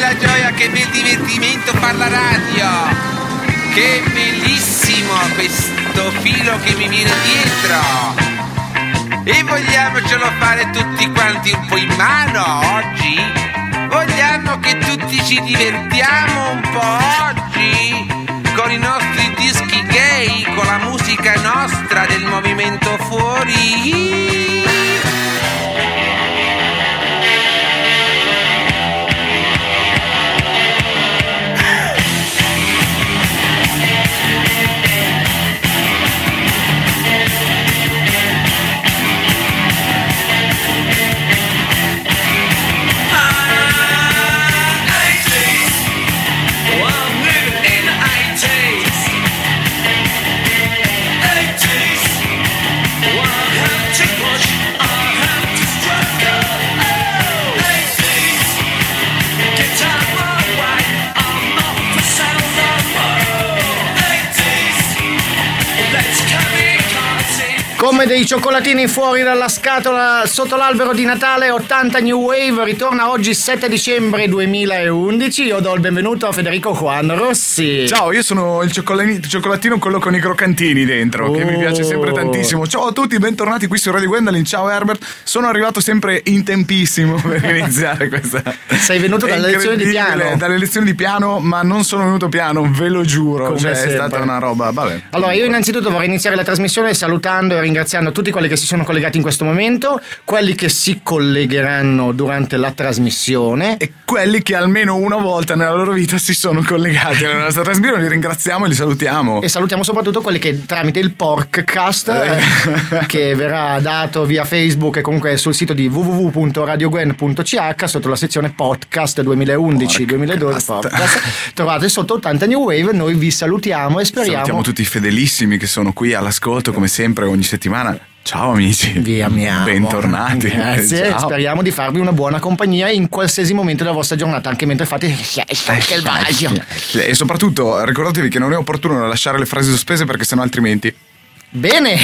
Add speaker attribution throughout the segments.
Speaker 1: bella gioia, che bel divertimento far la radio! Che bellissimo questo filo che mi viene dietro! E vogliamocelo fare tutti quanti un po' in mano oggi? Vogliamo che tutti ci divertiamo un po' oggi? Con i nostri dischi gay, con la musica nostra del movimento fuori?
Speaker 2: Come dei cioccolatini fuori dalla scatola sotto l'albero di Natale 80 New Wave ritorna oggi 7 dicembre 2011. Io do il benvenuto a Federico Juan Rossi.
Speaker 3: Ciao, io sono il cioccolatino, quello con i croccantini dentro, che mi piace sempre
Speaker 2: Oh.
Speaker 3: tantissimo. Ciao a tutti, bentornati qui su Radio Gwendolyn. Ciao Herbert, sono arrivato sempre in tempissimo per iniziare questa.
Speaker 2: Sei venuto
Speaker 3: È
Speaker 2: dalle lezioni di piano.
Speaker 3: Dalle lezioni di piano, ma non sono venuto piano, ve lo giuro.
Speaker 2: Come
Speaker 3: cioè, è
Speaker 2: sempre.
Speaker 3: stata una roba. Vabbè.
Speaker 2: Allora, io innanzitutto vorrei iniziare la trasmissione salutando e ringraziando tutti quelli che si sono collegati in questo momento, quelli che si collegheranno durante la trasmissione.
Speaker 3: E quelli che almeno una volta nella loro vita si sono collegati alla nostra trasmissione, li ringraziamo e li salutiamo.
Speaker 2: E salutiamo soprattutto quelli che tramite il Porkcast eh, che verrà dato via Facebook e comunque sul sito di www.radiogwen.ch sotto la sezione podcast 2011-2012 podcast trovate sotto 80 New Wave noi vi salutiamo e speriamo
Speaker 3: Salutiamo tutti i fedelissimi che sono qui all'ascolto come sempre ogni settimana. Ciao amici.
Speaker 2: vi amiamo
Speaker 3: Bentornati.
Speaker 2: grazie
Speaker 3: Ciao.
Speaker 2: speriamo di farvi una buona compagnia in qualsiasi momento della vostra giornata anche mentre fate il bagno
Speaker 3: E soprattutto ricordatevi che non è opportuno lasciare le frasi sospese perché sennò altrimenti
Speaker 2: Bene,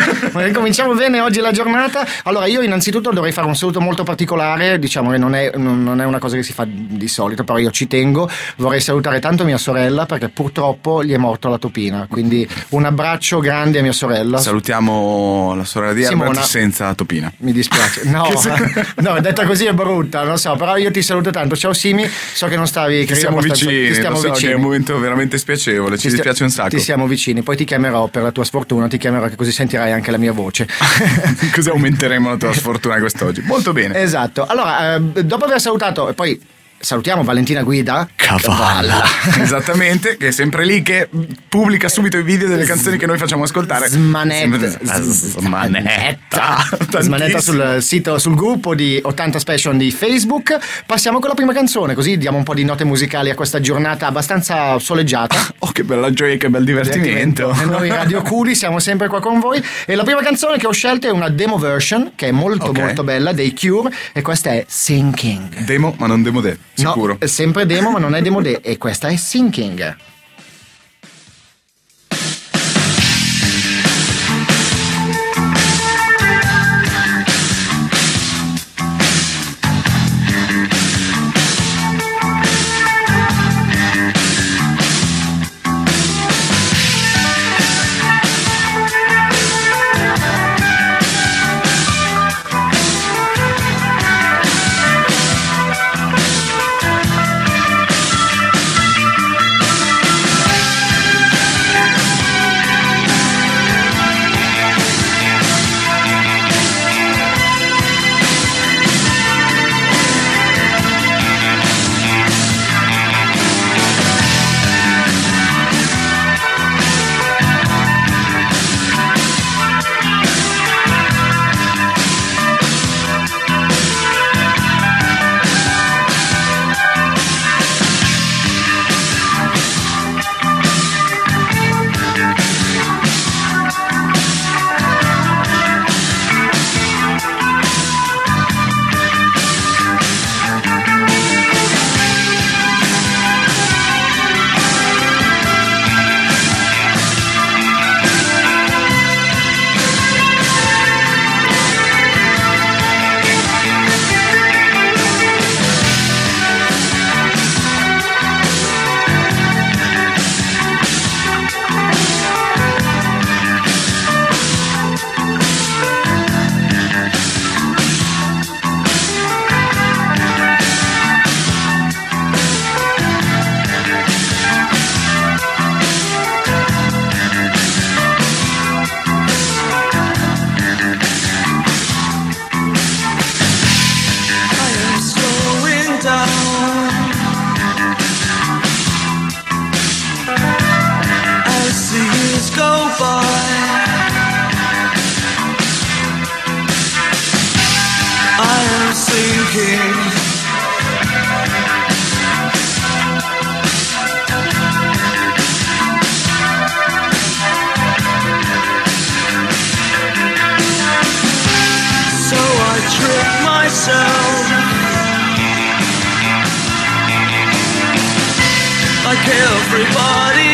Speaker 2: cominciamo bene oggi la giornata. Allora, io innanzitutto dovrei fare un saluto molto particolare, diciamo che non è, non è una cosa che si fa di solito, però io ci tengo. Vorrei salutare tanto mia sorella perché purtroppo gli è morto la topina, quindi un abbraccio grande a mia sorella.
Speaker 3: salutiamo la sorella di
Speaker 2: Simona.
Speaker 3: Herbert senza Topina.
Speaker 2: Mi dispiace, no, no, detta così è brutta, non so, però io ti saluto tanto. Ciao Simi, so che non stavi che
Speaker 3: siamo vicini,
Speaker 2: ti stiamo
Speaker 3: lo so
Speaker 2: vicini.
Speaker 3: è un momento veramente spiacevole, ci
Speaker 2: Ti
Speaker 3: dispiace un sacco.
Speaker 2: Ti siamo vicini, poi ti chiamerò per la tua sfortuna, ti chiamerò che così sentirai anche la mia voce.
Speaker 3: Così aumenteremo la tua sfortuna quest'oggi. Molto bene.
Speaker 2: Esatto. Allora, eh, dopo aver salutato, e poi salutiamo Valentina Guida.
Speaker 3: Cavalla. Esattamente, che è sempre lì che pubblica subito i video delle canzoni che noi facciamo ascoltare.
Speaker 2: Smanetta.
Speaker 3: Smanetta.
Speaker 2: Smanetta sul sito, sul gruppo di 80 Special di Facebook. Passiamo con la prima canzone, così diamo un po' di note musicali a questa giornata abbastanza soleggiata.
Speaker 3: Oh, che bella gioia, che bel divertimento.
Speaker 2: E noi Radio Culi siamo sempre qua con voi. E la prima canzone che ho scelto è una demo version, che è molto
Speaker 3: Ok.
Speaker 2: molto bella, dei Cure, e questa è Sinking.
Speaker 3: Demo, ma non demo de, sicuro.
Speaker 2: No, è sempre demo, ma non è demo de, e questa è. Sinking
Speaker 4: sinking. So I trick myself like everybody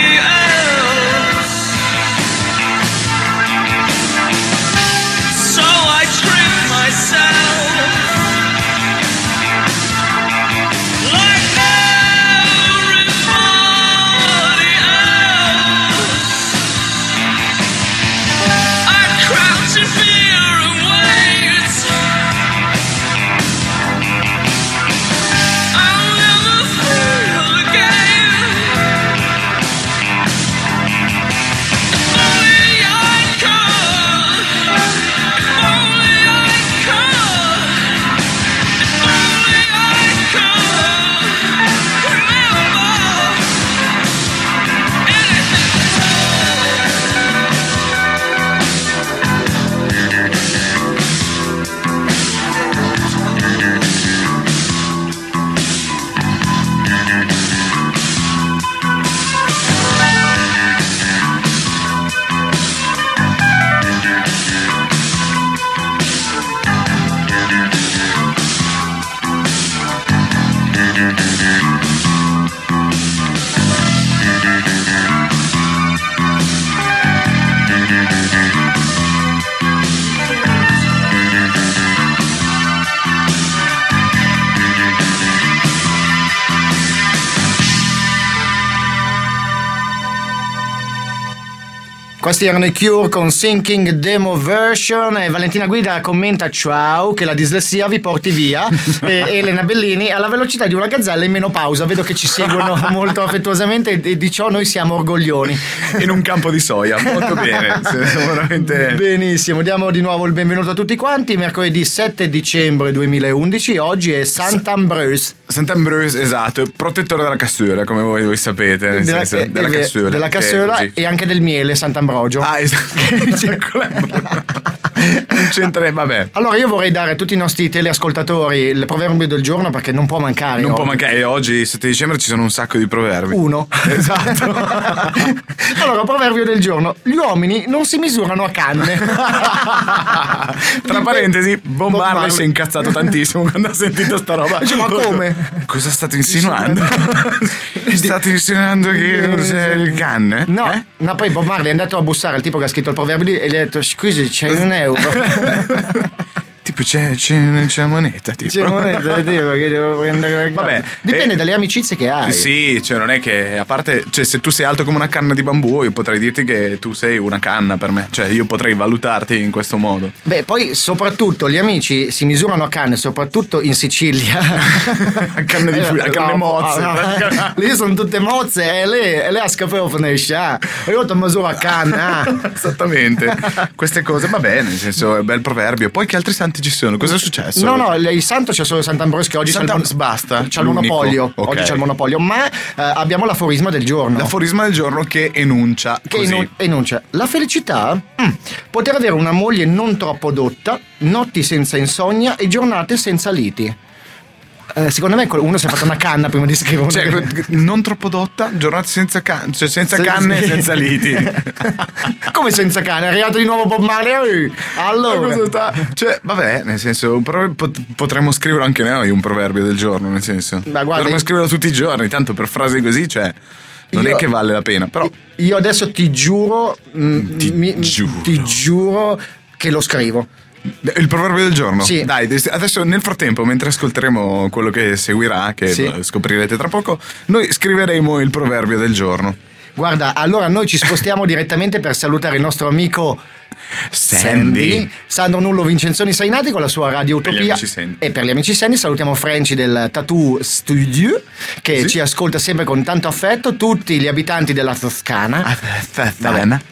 Speaker 2: Questi erano i Cure con Sinking Demo Version e Valentina Guida commenta ciao che la dislessia vi porti via e Elena Bellini alla velocità di una gazzella in menopausa vedo che ci seguono molto affettuosamente e di ciò noi siamo orgoglioni
Speaker 3: In un campo di soia, molto bene. Veramente.
Speaker 2: benissimo diamo di nuovo il benvenuto a tutti quanti mercoledì 7 dicembre 2011 oggi è Sant'Ambrose
Speaker 3: Sant'Ambrose, esatto, protettore della cassura, come voi, voi sapete.
Speaker 2: Della,
Speaker 3: senso,
Speaker 2: eh,
Speaker 3: della
Speaker 2: eh,
Speaker 3: cassura.
Speaker 2: della
Speaker 3: oggi-
Speaker 2: e anche del miele Sant'Ambrogio
Speaker 3: Ah, esatto. non c'entra, vabbè.
Speaker 2: allora io vorrei dare a tutti i nostri teleascoltatori il proverbio del giorno perché non può mancare
Speaker 3: Non può
Speaker 2: oggi.
Speaker 3: mancare, e oggi 7 dicembre ci sono un sacco di proverbi.
Speaker 2: Uno.
Speaker 3: Esatto.
Speaker 2: allora, proverbio del giorno. Gli uomini non si misurano a canne.
Speaker 3: Tra parentesi, Marley. si è incazzato tantissimo quando ha sentito sta roba.
Speaker 2: Dice, ma come?
Speaker 3: Cosa state insinuando? state insinuando che non c'è il canne?
Speaker 2: No,
Speaker 3: Eh?
Speaker 2: no, poi Bob Marley è andato a bussare al tipo che ha scritto il proverbio lì e gli ha detto scusi c'è un euro
Speaker 3: c'è, c'è, c'è moneta, tipo.
Speaker 2: c'è euro tipo, che devo prendere
Speaker 3: Vabbè,
Speaker 2: dipende
Speaker 3: eh,
Speaker 2: dalle amicizie che hai
Speaker 3: Sì, cioè non è che a parte, cioè se tu sei alto come una canna di bambù, io potrei dirti che tu sei una canna per me, cioè io potrei valutarti in questo modo.
Speaker 2: Beh, poi soprattutto gli amici si misurano a canne, soprattutto in Sicilia.
Speaker 3: A canne di a canne
Speaker 2: No,
Speaker 3: mozze.
Speaker 2: no, no. Lì sono tutte mozze e lei, e lei ha scappato finisce. eh. Io ti misuro a canna. eh.
Speaker 3: Esattamente, queste cose va bene, nel senso è un bel proverbio. Poi che altri santi ci sono? Cosa è successo?
Speaker 2: No, no, il santo c'è solo Sant'Ambrosio che oggi c'è il,
Speaker 3: Sant'Am- basta?
Speaker 2: c'è il
Speaker 3: L'unico?
Speaker 2: monopolio.
Speaker 3: Ok.
Speaker 2: Oggi c'è il monopolio, ma eh, abbiamo l'aforisma del giorno.
Speaker 3: L'aforisma del giorno che enuncia
Speaker 2: che enu- enuncia la felicità mm, poter avere una moglie non troppo dotta notti senza insonnia e giornate senza liti Eh, secondo me uno si è fatto una canna prima di scrivere un-
Speaker 3: Cioè, non troppo dotta, giornate senza, can- cioè senza
Speaker 2: Sen-
Speaker 3: canne e senza liti.
Speaker 2: come senza canne è arrivato di nuovo Bob Marley
Speaker 3: Ma
Speaker 2: allora
Speaker 3: sta- Cioè, vabbè, nel senso, potremmo scrivere anche noi un proverbio del giorno, nel senso.
Speaker 2: Ma guarda,
Speaker 3: Potremmo
Speaker 2: io-
Speaker 3: scriverlo tutti i giorni, tanto per frasi così, cioè, non
Speaker 2: Io-
Speaker 3: è che vale la pena, però
Speaker 2: io adesso ti giuro mm,
Speaker 3: Ti
Speaker 2: mi-
Speaker 3: giuro.
Speaker 2: ti giuro che lo scrivo.
Speaker 3: Il proverbio del giorno?
Speaker 2: Sì.
Speaker 3: Dai, des- adesso nel frattempo, mentre ascolteremo quello che seguirà, che
Speaker 2: Sì.
Speaker 3: scoprirete tra poco, noi scriveremo il proverbio del giorno.
Speaker 2: Guarda, allora noi ci spostiamo direttamente per salutare il nostro amico Sandy, Sandro Nullo Vincenzoni Sainati con la sua Radio Utopia. E per gli amici Sandy salutiamo Franci del Tattoo Studio che
Speaker 3: Sì.
Speaker 2: ci ascolta sempre con tanto affetto, tutti gli abitanti della Toscana.
Speaker 3: Ah,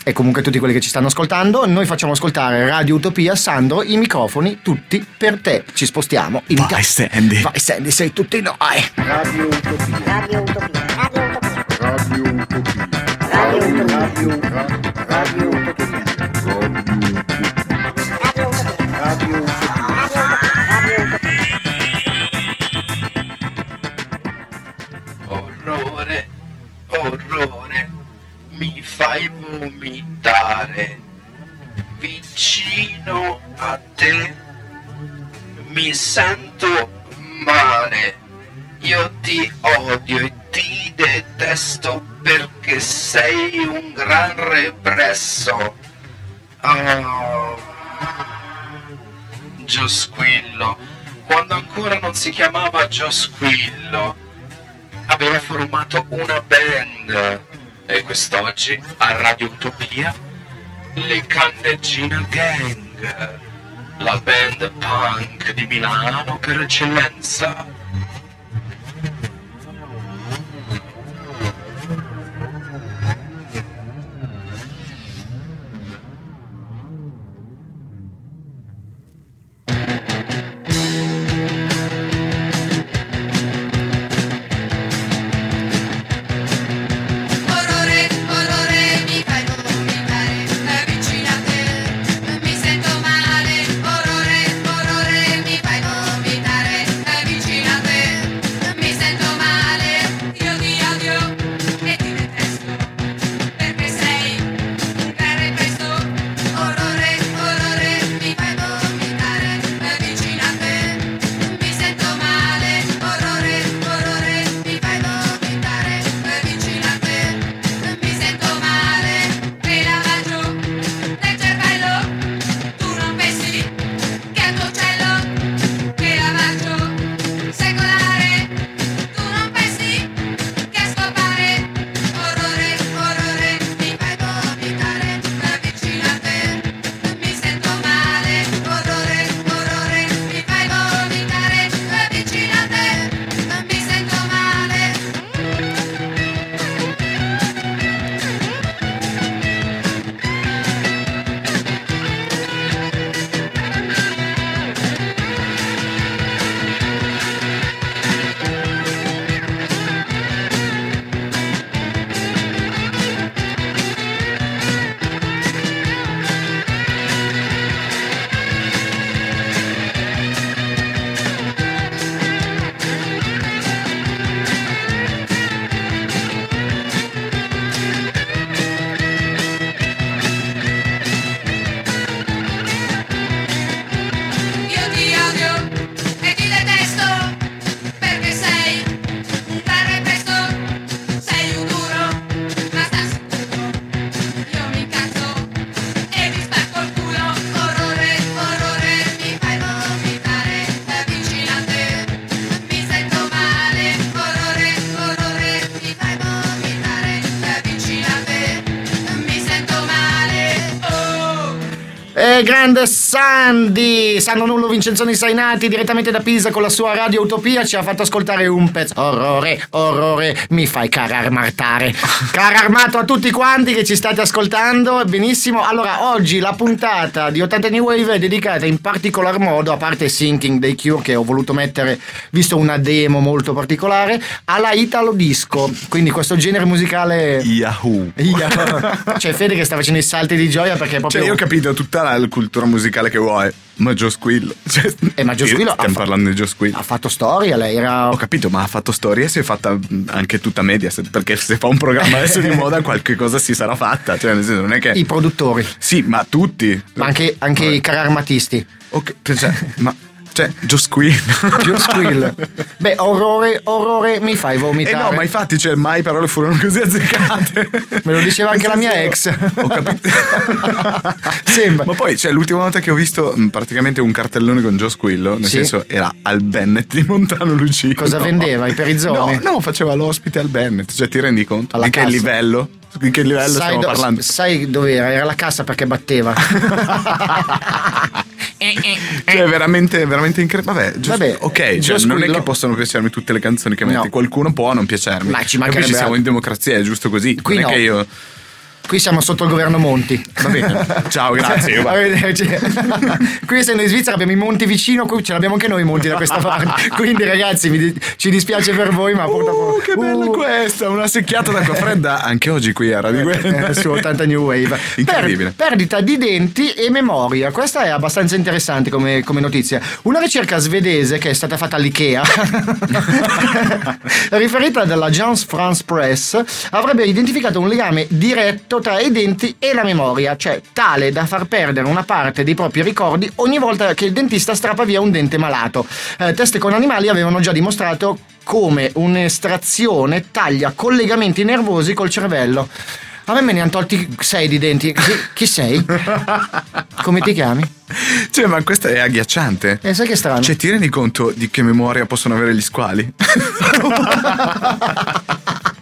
Speaker 2: E comunque tutti quelli che ci stanno ascoltando, noi facciamo ascoltare Radio Utopia, Sandro, i microfoni tutti per te. Ci spostiamo in
Speaker 3: Vai,
Speaker 2: Italia.
Speaker 3: Sandy.
Speaker 2: Vai Sandy, sei tutti noi.
Speaker 5: Radio Utopia. Radio Utopia. Radio Utopia. Radio Utopia. Radio Utopia. Radio Utopia. Radio
Speaker 6: Orrore, orrore, mi fai vomitare. Vicino a te mi sento male. Io ti odio e ti detesto perché sei un gran represso. Oh. Giosquillo, quando ancora non si chiamava Giosquillo aveva formato una band e quest'oggi a Radio Utopia le Candeggina Gang, la band punk di Milano per eccellenza.
Speaker 2: Grande Sandy, Sandro Nullo Vincenzoni Sainati direttamente da Pisa con la sua Radio Utopia ci ha fatto ascoltare un pezzo. Orrore, orrore, mi fai cararmartare. Cararmato a tutti quanti che ci state ascoltando. Benissimo. Allora, oggi la puntata di 80 New Wave è dedicata in particolar modo, a parte Sinking dei Cure che ho voluto mettere, visto una demo molto particolare, alla Italo Disco. Quindi questo genere musicale...
Speaker 3: Yahoo!
Speaker 2: Ia- C'è Fede che sta facendo i salti di gioia perché è proprio...
Speaker 3: Cioè, io ho capito tutta la cultura musicale che vuoi, ma Joe Squillo. Cioè,
Speaker 2: Eh, ma Joe Squillo
Speaker 3: Stiamo
Speaker 2: fa-
Speaker 3: parlando di Joe Squillo.
Speaker 2: ha fatto storia, lei era
Speaker 3: Ho capito, ma ha fatto storie e si è fatta mh, anche tutta Mediaset. Perché se fa un programma adesso di moda, qualche cosa si sarà fatta. Cioè, nel senso, non è che.
Speaker 2: i produttori,
Speaker 3: Sì, ma tutti.
Speaker 2: ma anche, anche i cararmatisti.
Speaker 3: Ok, cioè, ma. Cioè, Joe Squillo.
Speaker 2: Joe Squill. Beh, orrore, orrore mi fai
Speaker 3: Eh
Speaker 2: vomitare.
Speaker 3: no, ma infatti, cioè, mai parole furono così azzeccate.
Speaker 2: Me lo diceva anche la mia ex.
Speaker 3: Ho capito.
Speaker 2: Sembra.
Speaker 3: Ma poi, cioè, l'ultima volta che ho visto mh, praticamente un cartellone con Joe Squillo, nel
Speaker 2: Sì.
Speaker 3: senso era al Bennett di Montano Lucino.
Speaker 2: Cosa vendeva? I perizoni?
Speaker 3: No, no, faceva l'ospite al Bennett. Cioè, ti rendi conto?
Speaker 2: Alla
Speaker 3: di che
Speaker 2: cassa.
Speaker 3: livello? Di che livello
Speaker 2: sai,
Speaker 3: stiamo
Speaker 2: do-
Speaker 3: parlando?
Speaker 2: sai dov'era? Era la cassa perché batteva.
Speaker 3: Cioè, veramente, veramente incredibile. Vabbè, giusto-
Speaker 2: Vabbè,
Speaker 3: ok, cioè, non è che possono piacermi tutte le canzoni che metti,
Speaker 2: No.
Speaker 3: qualcuno può non piacermi.
Speaker 2: Ma ci mancherebbe
Speaker 3: ci siamo in democrazia, è giusto così.
Speaker 2: Qui
Speaker 3: non
Speaker 2: no.
Speaker 3: è che io.
Speaker 2: Qui siamo sotto il governo Monti.
Speaker 3: Va bene. Ciao, grazie. io-
Speaker 2: Arrivederci. Qui essendo in Svizzera abbiamo i monti vicino, qui ce l'abbiamo anche noi i monti da questa parte. Quindi ragazzi di- ci dispiace per voi, ma purtroppo...
Speaker 3: Uh, che bella
Speaker 2: Uh,
Speaker 3: questa, una secchiata d'acqua fredda anche oggi qui a Radio Guerra.
Speaker 2: su 80 New Wave.
Speaker 3: Incredibile.
Speaker 2: Per- perdita di denti e memoria. Questa è abbastanza interessante come, come notizia. Una ricerca svedese che è stata fatta all'IKEA, riferita dalla Jones France Press, avrebbe identificato un legame diretto tra i denti e la memoria, cioè tale da far perdere una parte dei propri ricordi ogni volta che il dentista strappa via un dente malato. Eh, test con animali avevano già dimostrato come un'estrazione taglia collegamenti nervosi col cervello. A me me ne hanno tolti sei di denti. Chi, chi sei? Come ti chiami?
Speaker 3: Cioè, ma questa è agghiacciante.
Speaker 2: Eh, sai che strano?
Speaker 3: Cioè, ti rendi conto di che memoria possono avere gli squali?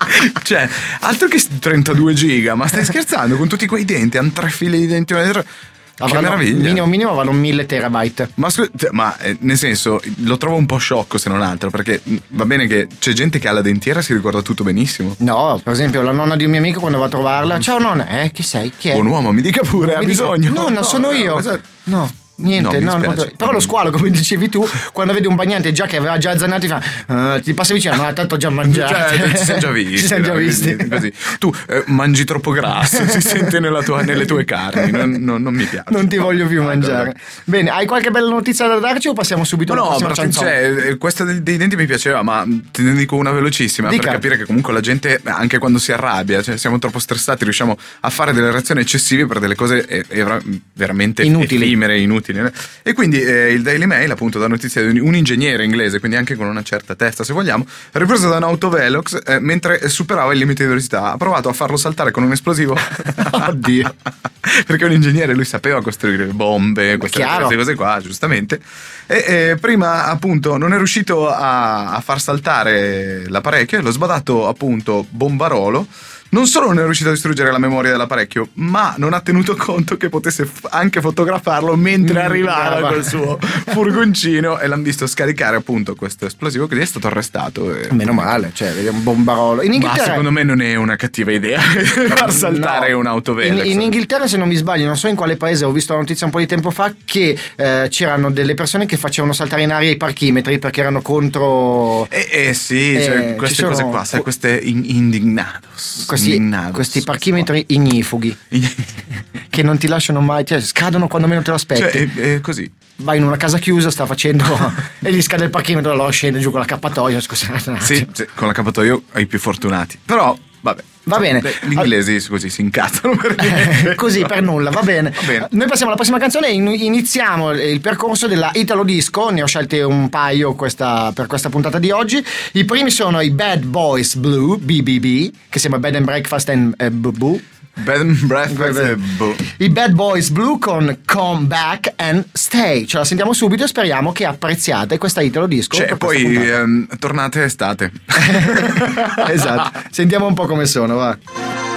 Speaker 3: cioè, altro che 32 giga, ma stai scherzando? Con tutti quei denti, hanno tre fili di denti.
Speaker 2: Avranno-
Speaker 3: meraviglia.
Speaker 2: Minimo, minimo vanno 1000 terabyte.
Speaker 3: Ma, scu- cioè, ma, eh, nel senso, lo trovo un po' sciocco se non altro, perché mh, va bene che c'è gente che ha la dentiera e si ricorda tutto benissimo.
Speaker 2: No, per esempio, la nonna di un mio amico quando va a trovarla. Ciao nonna, eh, chi sei? Chi è?
Speaker 3: Buon uomo, mi dica pure, ha
Speaker 2: Mi dice,
Speaker 3: bisogno.
Speaker 2: Nonna, sono io.
Speaker 3: cosa-
Speaker 2: No. Niente,
Speaker 3: No,
Speaker 2: no, no, però lo squalo, come dicevi tu, quando vedi un bagnante già che aveva già zannato, ti fa, "Ah", ti passa vicino, no, tanto ho già mangiato.
Speaker 3: Cioè, ci siamo già visti.
Speaker 2: ci siamo già visti.
Speaker 3: Così. Tu eh, mangi troppo grasso, si sente nella tua- nelle tue carni, non, non- non mi piace.
Speaker 2: Non ti voglio più
Speaker 3: Ecco,
Speaker 2: mangiare. Bene, hai qualche bella notizia da darci o passiamo subito
Speaker 3: Ma
Speaker 2: alla
Speaker 3: no,
Speaker 2: prossima
Speaker 3: cioè, eh, questa dei denti mi piaceva, ma te ne dico una velocissima
Speaker 2: Dica.
Speaker 3: per capire che comunque la gente, anche quando si arrabbia, cioè siamo troppo stressati, riusciamo a fare delle reazioni eccessive per delle cose eh, eh, veramente
Speaker 2: Inutili.
Speaker 3: effimere, inutili. E quindi eh, il Daily Mail, appunto, da notizia di un ingegnere inglese, quindi anche con una certa testa, se vogliamo, ripreso da un autovelox eh, mentre superava il limite di velocità. Ha provato a farlo saltare con un esplosivo.
Speaker 2: Oddio.
Speaker 3: Perché un ingegnere lui sapeva costruire bombe, queste, queste cose qua, giustamente. E eh, prima appunto non è riuscito a, a far saltare l'apparecchio e l'ho sbadato appunto bombarolo. Non solo non è riuscito a distruggere la memoria dell'apparecchio, ma non ha tenuto conto che potesse f- anche fotografarlo mentre
Speaker 2: Mm,
Speaker 3: arrivava col suo furgoncino e l'hanno visto scaricare appunto questo esplosivo, quindi è stato arrestato. e-
Speaker 2: Meno male, cioè, vedi un bombarolo. In
Speaker 3: Ma
Speaker 2: Inghilterra.
Speaker 3: secondo me non è una cattiva idea far saltare
Speaker 2: No.
Speaker 3: un autovelox.
Speaker 2: In, in Inghilterra, se non mi sbaglio, non so in quale paese, ho visto la notizia un po' di tempo fa che eh, c'erano delle persone che facevano saltare in aria i parchimetri perché erano contro
Speaker 3: Eh, eh, sì,
Speaker 2: Eh,
Speaker 3: cioè,
Speaker 2: ci
Speaker 3: queste
Speaker 2: sono-
Speaker 3: cose qua, sai, queste in- indignados.
Speaker 2: questi,
Speaker 3: indignados.
Speaker 2: questi parchimetri ignifughi che non ti lasciano mai, cioè scadono quando meno te lo aspetti.
Speaker 3: Cioè, è, è così.
Speaker 2: Vai in una casa chiusa, sta facendo e gli scade il parchimetro, allora scende giù con l'accappatoio. Scusate.
Speaker 3: Sì, sì, con l'accappatoio ai più fortunati. Però, vabbè.
Speaker 2: Va bene.
Speaker 3: Beh, Gli inglesi così si incazzano per niente.
Speaker 2: Così per nulla, va bene.
Speaker 3: Va bene.
Speaker 2: Noi passiamo alla prossima canzone e in- iniziamo il percorso della Italo Disco. Ne ho scelte un paio questa- per questa puntata di oggi. I primi sono i Bad Boys Blue, BBB, che sembra Bed and Breakfast and eh, Boo
Speaker 3: And breakfast.
Speaker 2: I Bad Boys Blue con Come Back and Stay. Ce la sentiamo subito e speriamo che apprezziate questa Italo Disco.
Speaker 3: Cioè, poi ehm, tornate estate.
Speaker 2: esatto. Sentiamo un po' come sono, va.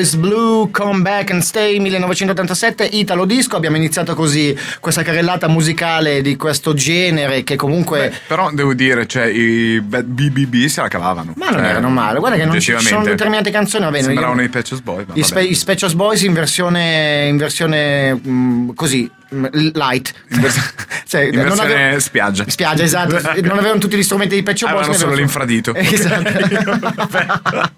Speaker 2: Boys Blue, Come Back and Stay 1987, Italo Disco. Abbiamo iniziato così questa carrellata musicale di questo genere che comunque.
Speaker 3: Però devo dire, cioè, i BBB se la cavavano.
Speaker 2: Ma non
Speaker 3: Cioè,
Speaker 2: erano male, guarda che non ci sono determinate canzoni, va bene.
Speaker 3: Sembravano
Speaker 2: io-
Speaker 3: i Patches Boys.
Speaker 2: I,
Speaker 3: vabbè.
Speaker 2: Spe- i Boys in versione, in versione mm, così, light. Cioè,
Speaker 3: in
Speaker 2: non avevo-
Speaker 3: spiaggia.
Speaker 2: Spiaggia, esatto. non avevano tutti gli strumenti di Boys.
Speaker 3: Avevano
Speaker 2: ne
Speaker 3: solo
Speaker 2: avevano-
Speaker 3: l'infradito.
Speaker 2: Esatto.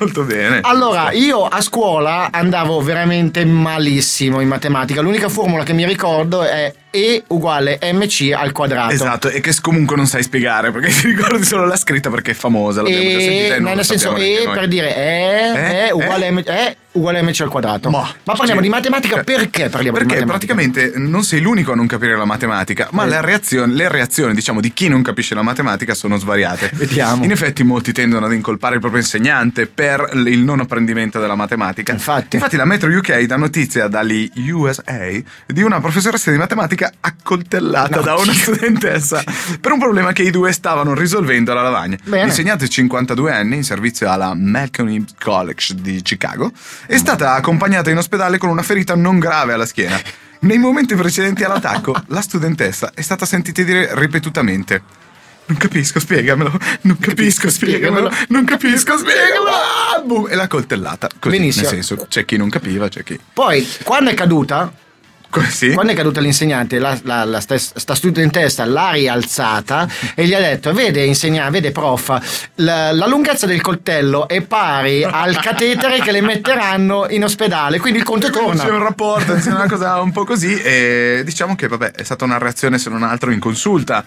Speaker 3: Molto bene.
Speaker 2: Allora, io a scuola andavo veramente malissimo in matematica. L'unica formula che mi ricordo è E uguale mc al quadrato.
Speaker 3: Esatto, e che comunque non sai spiegare perché ti ricordi solo la scritta perché è famosa. L'abbiamo già sentita
Speaker 2: E,
Speaker 3: e non
Speaker 2: nel senso E per dire E,
Speaker 3: Eh?
Speaker 2: E uguale, M, E uguale mc al quadrato.
Speaker 3: Ma-
Speaker 2: parliamo
Speaker 3: sì.
Speaker 2: di matematica perché parliamo
Speaker 3: Perché
Speaker 2: di matematica?
Speaker 3: praticamente non sei l'unico a non capire la matematica, ma
Speaker 2: Eh.
Speaker 3: le, reazioni, le reazioni, diciamo, di chi non capisce la matematica sono svariate.
Speaker 2: Vediamo.
Speaker 3: In effetti, molti tendono ad incolpare il proprio insegnante per il non apprendimento della matematica.
Speaker 2: Infatti.
Speaker 3: Infatti, la Metro UK dà notizia dagli USA di una professoressa di matematica accoltellata
Speaker 2: No.
Speaker 3: da una studentessa per un problema che i due stavano risolvendo alla lavagna.
Speaker 2: Bene.
Speaker 3: L'insegnante 52 anni, in servizio alla Malcolm College di Chicago, è stata accompagnata in ospedale con una ferita non grave alla schiena. Nei momenti precedenti all'attacco, la studentessa è stata sentita dire ripetutamente: Non capisco, spiegamelo. Non capisco, spiegamelo. Non capisco, spiegamelo. Ah, boom, E l'ha coltellata. Così,
Speaker 2: Benissimo.
Speaker 3: Nel senso, c'è chi non capiva, c'è chi.
Speaker 2: Poi, quando è caduta,
Speaker 3: Così.
Speaker 2: Quando è caduta l'insegnante, la, la, la stes- sta studentessa l'ha rialzata e gli ha detto: Vede, insegnante, vede, prof, la, la lunghezza del coltello è pari al catetere che le metteranno in ospedale. Quindi il conto torna.
Speaker 3: C'è un rapporto, c'è una cosa un po' così. E diciamo che, vabbè, è stata una reazione, se non altro, inconsulta.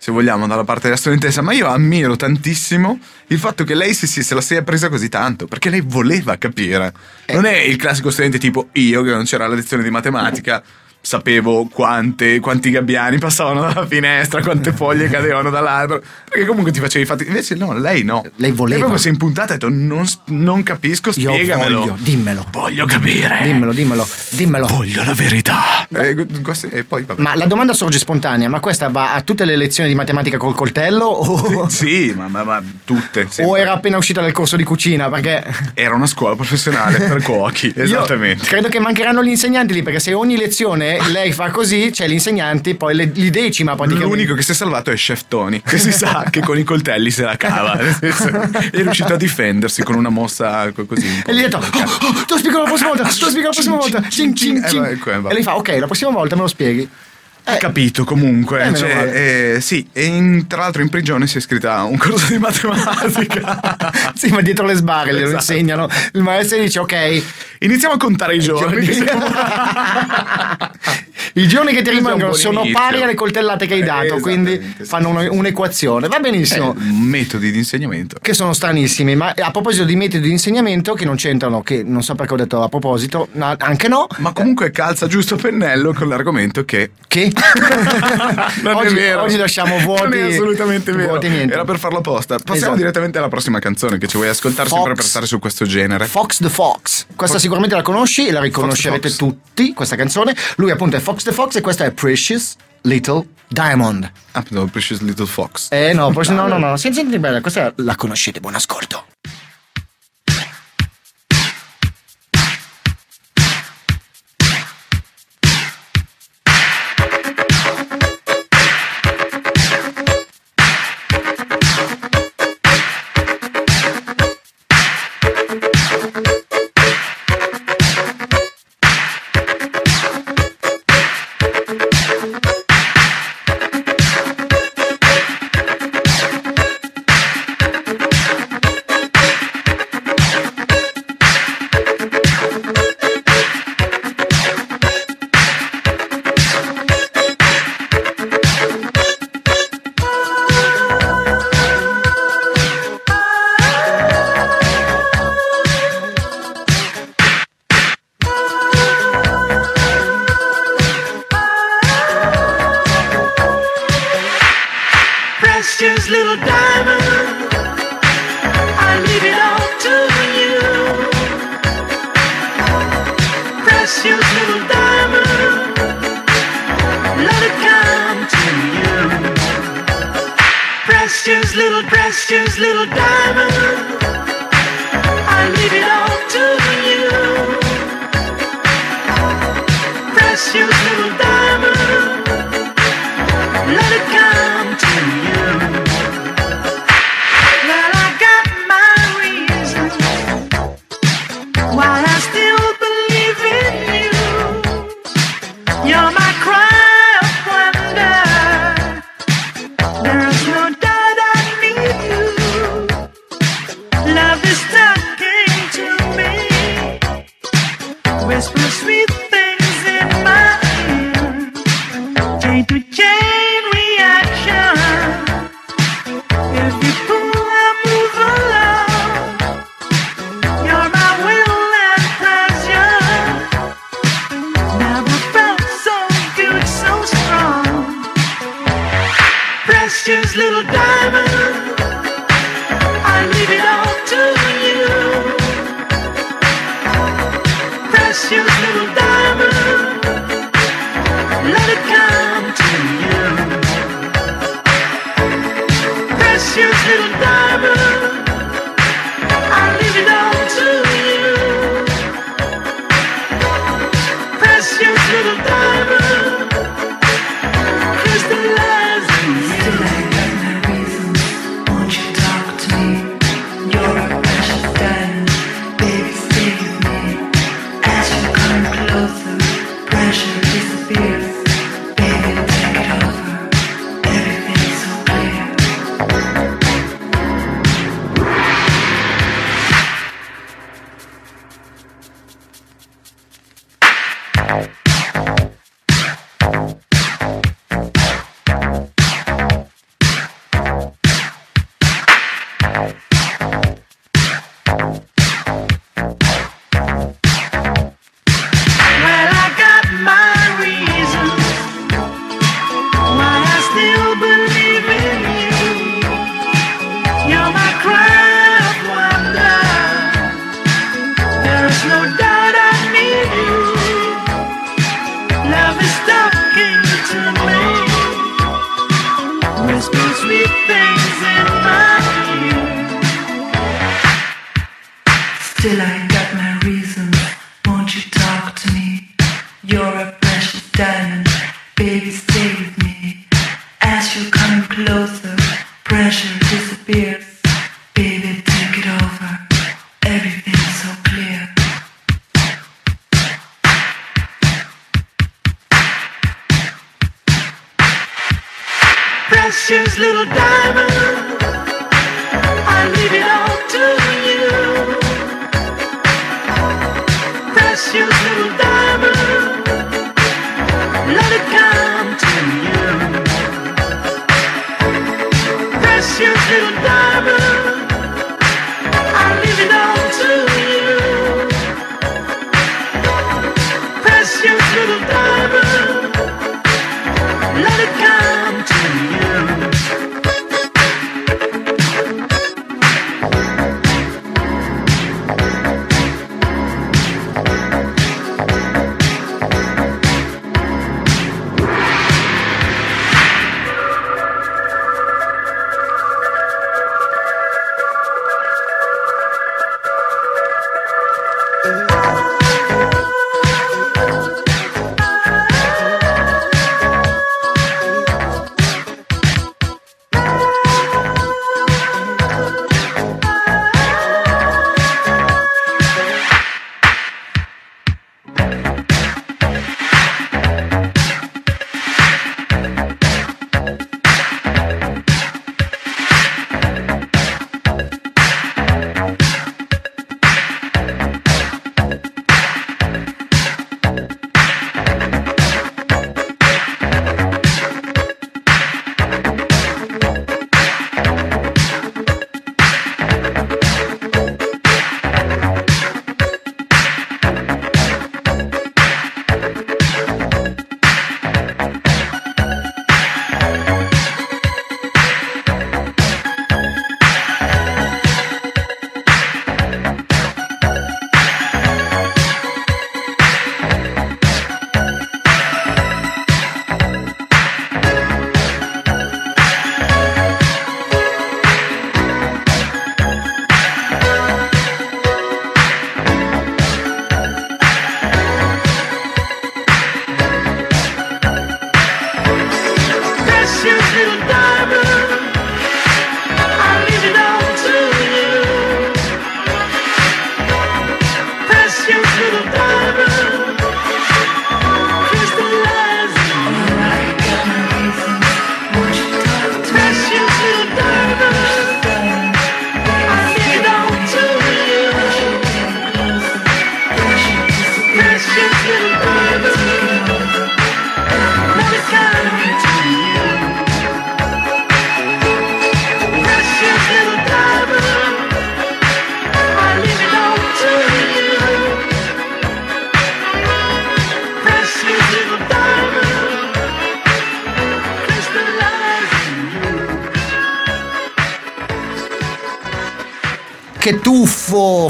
Speaker 3: Se vogliamo, dalla parte della studentessa, ma io ammiro tantissimo il fatto che lei si, si- se la sia presa così tanto, perché lei voleva capire. Non è il classico studente tipo io, che non c'era la lezione di matematica, sapevo quante, quanti gabbiani passavano dalla finestra, quante foglie cadevano dall'albero, perché comunque ti facevi fatti. Invece no, lei no.
Speaker 2: Lei voleva.
Speaker 3: Lei proprio si è impuntata e ha detto non, non capisco,
Speaker 2: Io
Speaker 3: spiegamelo.
Speaker 2: voglio, dimmelo.
Speaker 3: Voglio capire.
Speaker 2: Dimmelo, dimmelo, dimmelo.
Speaker 3: Voglio la verità. Eh, e poi vabbè.
Speaker 2: Ma la domanda sorge spontanea: ma questa va a tutte le lezioni di matematica col coltello? O,
Speaker 3: Sì, ma, ma- ma tutte.
Speaker 2: o
Speaker 3: sempre.
Speaker 2: era appena uscita dal corso di cucina? Perché.
Speaker 3: Era una scuola professionale per cuochi,
Speaker 2: Io
Speaker 3: esattamente.
Speaker 2: credo che mancheranno gli insegnanti lì perché se ogni lezione lei fa così, c'è l'insegnante, poi le- li decima praticamente.
Speaker 3: L'unico che si è salvato è Chef Tony, che si sa che con i coltelli se la cava. È riuscito a difendersi con una mossa co- così. un
Speaker 2: E gli ha detto: oh, oh, Te lo spiego la prossima volta, te lo spiego la prossima volta. Cin, cin,
Speaker 3: Eh,
Speaker 2: cin.
Speaker 3: va, ecco, eh.
Speaker 2: E lei fa: Ok, la prossima volta me lo spieghi.
Speaker 3: Hai capito comunque.
Speaker 2: Eh,
Speaker 3: cioè, eh, sì, e in- tra l'altro in prigione si è iscritta a un corso di matematica.
Speaker 2: Sì, ma dietro le sbarre glielo
Speaker 3: Esatto.
Speaker 2: insegnano. Il maestro dice: Ok,
Speaker 3: Iniziamo a contare i giorni.
Speaker 2: i giorni che ti rimangono sono
Speaker 3: inizio.
Speaker 2: pari alle coltellate che hai
Speaker 3: Eh,
Speaker 2: dato, quindi
Speaker 3: esattamente, sì,
Speaker 2: fanno un'equazione. Va benissimo.
Speaker 3: Eh, metodi di insegnamento.
Speaker 2: Che sono stranissimi, ma a proposito di metodi di insegnamento che non c'entrano, che non so perché ho detto a proposito, anche no.
Speaker 3: Ma comunque calza giusto pennello con l'argomento che
Speaker 2: Che?
Speaker 3: non
Speaker 2: oggi,
Speaker 3: è vero.
Speaker 2: oggi lasciamo vuoti.
Speaker 3: Non è assolutamente vero. Era per farlo apposta. Passiamo
Speaker 2: Esatto.
Speaker 3: direttamente alla prossima canzone che ci vuoi ascoltare sempre
Speaker 2: Fox.
Speaker 3: per stare su questo genere.
Speaker 2: Fox the Fox. Questa sicuramente la conosci e la riconoscerete
Speaker 3: Fox.
Speaker 2: tutti, questa canzone. Lui appunto è Fox the Fox e questa è Precious Little Diamond.
Speaker 3: Ah, no, Precious Little Fox.
Speaker 2: Eh no, no, no, no, senti, senti bene, questa la conoscete, buon ascolto.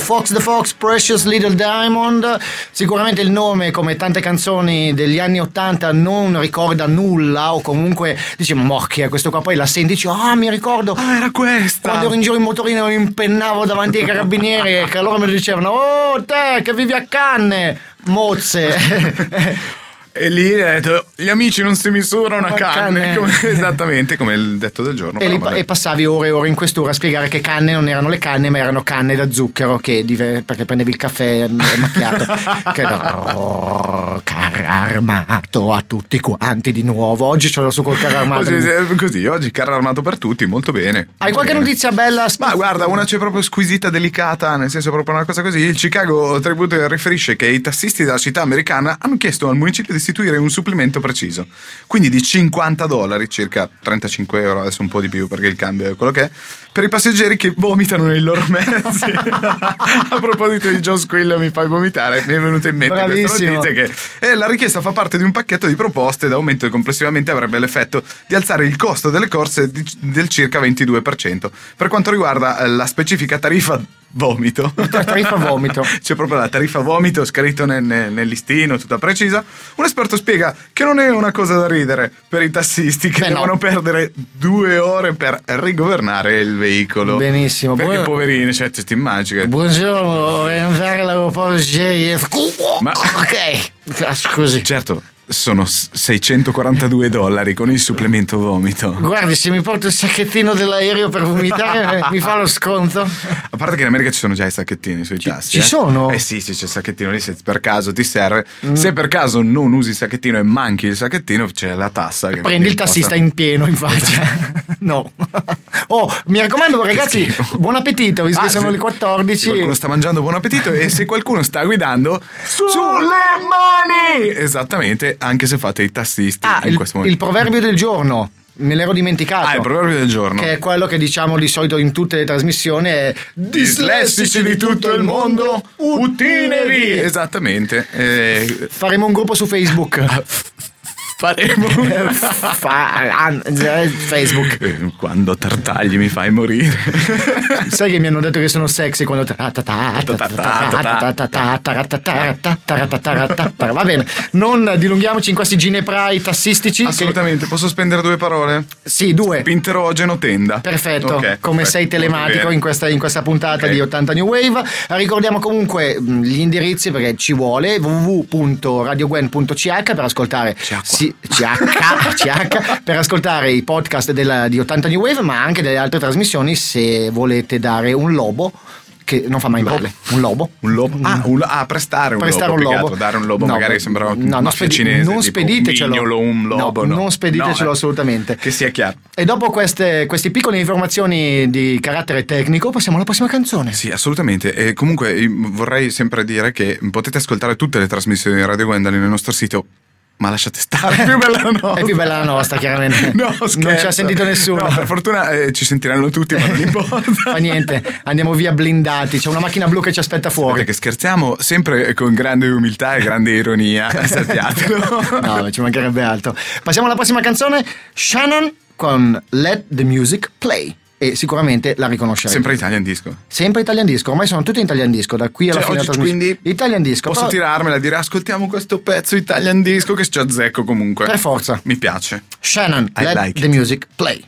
Speaker 2: Fox the Fox, Precious Little Diamond. Sicuramente il nome, come tante canzoni degli anni 80, non ricorda nulla, o comunque dici, è questo qua? Poi la senti dici, ah, mi ricordo.
Speaker 3: Ah, era questa!
Speaker 2: Quando ero in giro in motorino mi impennavo davanti ai carabinieri che loro mi dicevano, oh, te che vivi a canne! Mozze!
Speaker 3: E lì hai detto, gli amici non si misurano a canne.
Speaker 2: canne.
Speaker 3: Come- esattamente come il detto del giorno.
Speaker 2: E, lì- e passavi ore e ore in questura a spiegare che canne non erano le canne, ma erano canne da zucchero che perché prendevi il caffè mm, macchiato. che no, carro armato a tutti quanti di nuovo. Oggi ce l'ho su col carro armato.
Speaker 3: Così, eh, così, oggi carro armato per tutti, molto bene.
Speaker 2: Hai qualche
Speaker 3: bene.
Speaker 2: notizia bella?
Speaker 3: Ma guarda, una c'è proprio squisita, delicata, nel senso proprio una cosa così. Il Chicago Tribune riferisce che i tassisti della città americana hanno chiesto al municipio di istituire un supplemento preciso, quindi di 50 dollari, circa 35 euro, adesso un po' di più perché il cambio è quello che è, per i passeggeri che vomitano nei loro mezzi. A proposito di John Squill mi fai vomitare, mi è venuta in mente questa
Speaker 2: Bravissimo.
Speaker 3: notizia che eh, la richiesta fa parte di un pacchetto di proposte d'aumento che complessivamente avrebbe l'effetto di alzare il costo delle corse di- del circa 22%. Per quanto riguarda eh, la specifica tariffa vomito,
Speaker 2: tariffa vomito.
Speaker 3: c'è proprio la tariffa vomito scritto nel, nel- listino, tutta precisa. Un esperto spiega che non è una cosa da ridere per i tassisti che
Speaker 2: Beh, no.
Speaker 3: devono perdere due ore per rigovernare il veicolo.
Speaker 2: Benissimo,
Speaker 3: Perché
Speaker 2: buona-
Speaker 3: poverini, cioè, ti immagini.
Speaker 2: Buongiorno, vorrei andare all'aeroporto.
Speaker 3: Ma-
Speaker 2: Ok, scusi.
Speaker 3: Certo, sono s- 642 dollari con il supplemento vomito.
Speaker 2: Guardi, se mi porta il sacchettino dell'aereo per vomitare, mi fa lo sconto?
Speaker 3: A parte che in America ci sono già i sacchettini sui tassi.
Speaker 2: ci
Speaker 3: eh.
Speaker 2: sono?
Speaker 3: Eh sì, sì, c'è il sacchettino lì se per caso ti serve. Se per caso non usi il sacchettino e manchi il sacchettino, c'è la tassa.
Speaker 2: Prendi il tassista in pieno in faccia. No. Oh, mi raccomando, ragazzi, buon appetito, visto
Speaker 3: Ah,
Speaker 2: che sono le 14.
Speaker 3: Se qualcuno sta mangiando, buon appetito. e se qualcuno sta guidando, sulle mani! Esattamente, anche se fate i tassisti
Speaker 2: Ah,
Speaker 3: in
Speaker 2: il,
Speaker 3: questo
Speaker 2: il
Speaker 3: momento.
Speaker 2: proverbio del giorno. Me l'ero dimenticato.
Speaker 3: Ah, il proverbio del giorno.
Speaker 2: Che è quello che diciamo di solito in tutte le trasmissioni è
Speaker 3: Dislessici di tutto il mondo, utinevi! Esattamente. Eh,
Speaker 2: Faremo un gruppo su Facebook.
Speaker 3: faremo.
Speaker 2: Fa- ah, eh, Facebook.
Speaker 3: Eh, Quando tartagli mi fai morire.
Speaker 2: Sai che mi hanno detto che sono sexy quando. Va bene, non dilunghiamoci in questi gineprai tassistici. che-
Speaker 3: Assolutamente, posso spendere due parole?
Speaker 2: Sì, due.
Speaker 3: Pinterogeno tenda.
Speaker 2: Perfetto,
Speaker 3: Ok,
Speaker 2: come
Speaker 3: perfetto,
Speaker 2: sei telematico in questa, in questa puntata
Speaker 3: Ok.
Speaker 2: di 80 New Wave. Ricordiamo comunque gli indirizzi perché ci vuole www.radiogwen.ch per ascoltare sì, CH, CH, per ascoltare i podcast della- di 80 New Wave, ma anche delle altre trasmissioni se volete dare un lobo che non fa mai male. Un lobo.
Speaker 3: Un lobo? Ah, un, ah, prestare un
Speaker 2: Prestare
Speaker 3: lobo.
Speaker 2: un lobo.
Speaker 3: altro. Dare un lobo
Speaker 2: No,
Speaker 3: magari sembra un
Speaker 2: no, non, spedi-
Speaker 3: cinese.
Speaker 2: non speditecelo.
Speaker 3: mignolo, un lobo.
Speaker 2: No,
Speaker 3: No,
Speaker 2: non speditecelo
Speaker 3: No, eh.
Speaker 2: assolutamente.
Speaker 3: Che sia chiaro.
Speaker 2: E dopo queste, queste piccole informazioni di carattere tecnico, passiamo alla prossima canzone.
Speaker 3: Sì, assolutamente. E comunque vorrei sempre dire che potete ascoltare tutte le trasmissioni di Radio Gwendolyn nel nostro sito. Ma lasciate stare, è più bella la nostra.
Speaker 2: È più bella la nostra, chiaramente.
Speaker 3: No,
Speaker 2: non
Speaker 3: scherzo.
Speaker 2: ci ha sentito nessuno.
Speaker 3: No, per fortuna eh, ci sentiranno tutti, ma non importa.
Speaker 2: Fa niente, andiamo via blindati. C'è una macchina blu che ci aspetta fuori.
Speaker 3: Perché scherziamo sempre con grande umiltà e grande ironia, sappiatelo.
Speaker 2: No, ci mancherebbe altro. Passiamo alla prossima canzone, Shannon con Let the Music Play. E sicuramente la riconoscerete.
Speaker 3: Sempre Italian Disco.
Speaker 2: Sempre Italian Disco, ormai sono tutti Italian Disco, da qui alla
Speaker 3: Cioè,
Speaker 2: fine
Speaker 3: oggi
Speaker 2: della
Speaker 3: quindi
Speaker 2: Italian Disco.
Speaker 3: Posso
Speaker 2: però-
Speaker 3: tirarmela e dire ascoltiamo questo pezzo Italian Disco che ci azzecco comunque.
Speaker 2: Per forza.
Speaker 3: Mi piace.
Speaker 2: Shannon,
Speaker 3: I
Speaker 2: Let
Speaker 3: like
Speaker 2: the
Speaker 3: it.
Speaker 2: Music Play.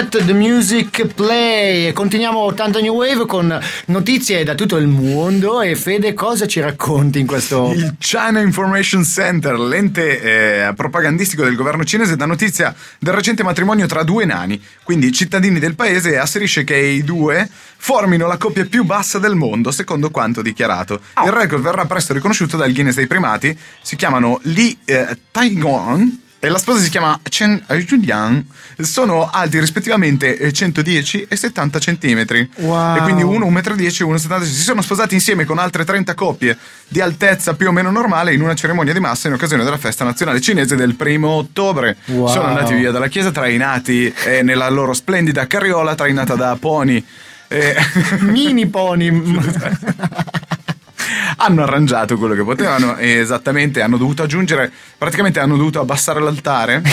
Speaker 2: Let the music play. Continuiamo 80 New Wave con notizie da tutto il mondo. E Fede, cosa ci racconti in questo.
Speaker 3: Il China Information Center, l'ente eh, propagandistico del governo cinese, dà notizia del recente matrimonio tra due nani, quindi cittadini del paese, asserisce che i due formino la coppia più bassa del mondo, secondo quanto dichiarato. Il record verrà presto riconosciuto dal Guinness dei primati. Si chiamano Li eh, Taigong. E la sposa si chiama Chen Julian. Sono alti rispettivamente eh, 110 e 70 centimetri.
Speaker 2: Wow.
Speaker 3: E quindi uno 1,10 m e uno 1,70 Si sono sposati insieme con altre 30 coppie di altezza più o meno normale in una cerimonia di massa in occasione della festa nazionale cinese del primo ottobre.
Speaker 2: Wow.
Speaker 3: Sono andati via dalla chiesa trainati eh, nella loro splendida carriola trainata da pony. Eh,
Speaker 2: Mini pony.
Speaker 3: hanno arrangiato quello che potevano e esattamente hanno dovuto aggiungere, praticamente hanno dovuto abbassare l'altare.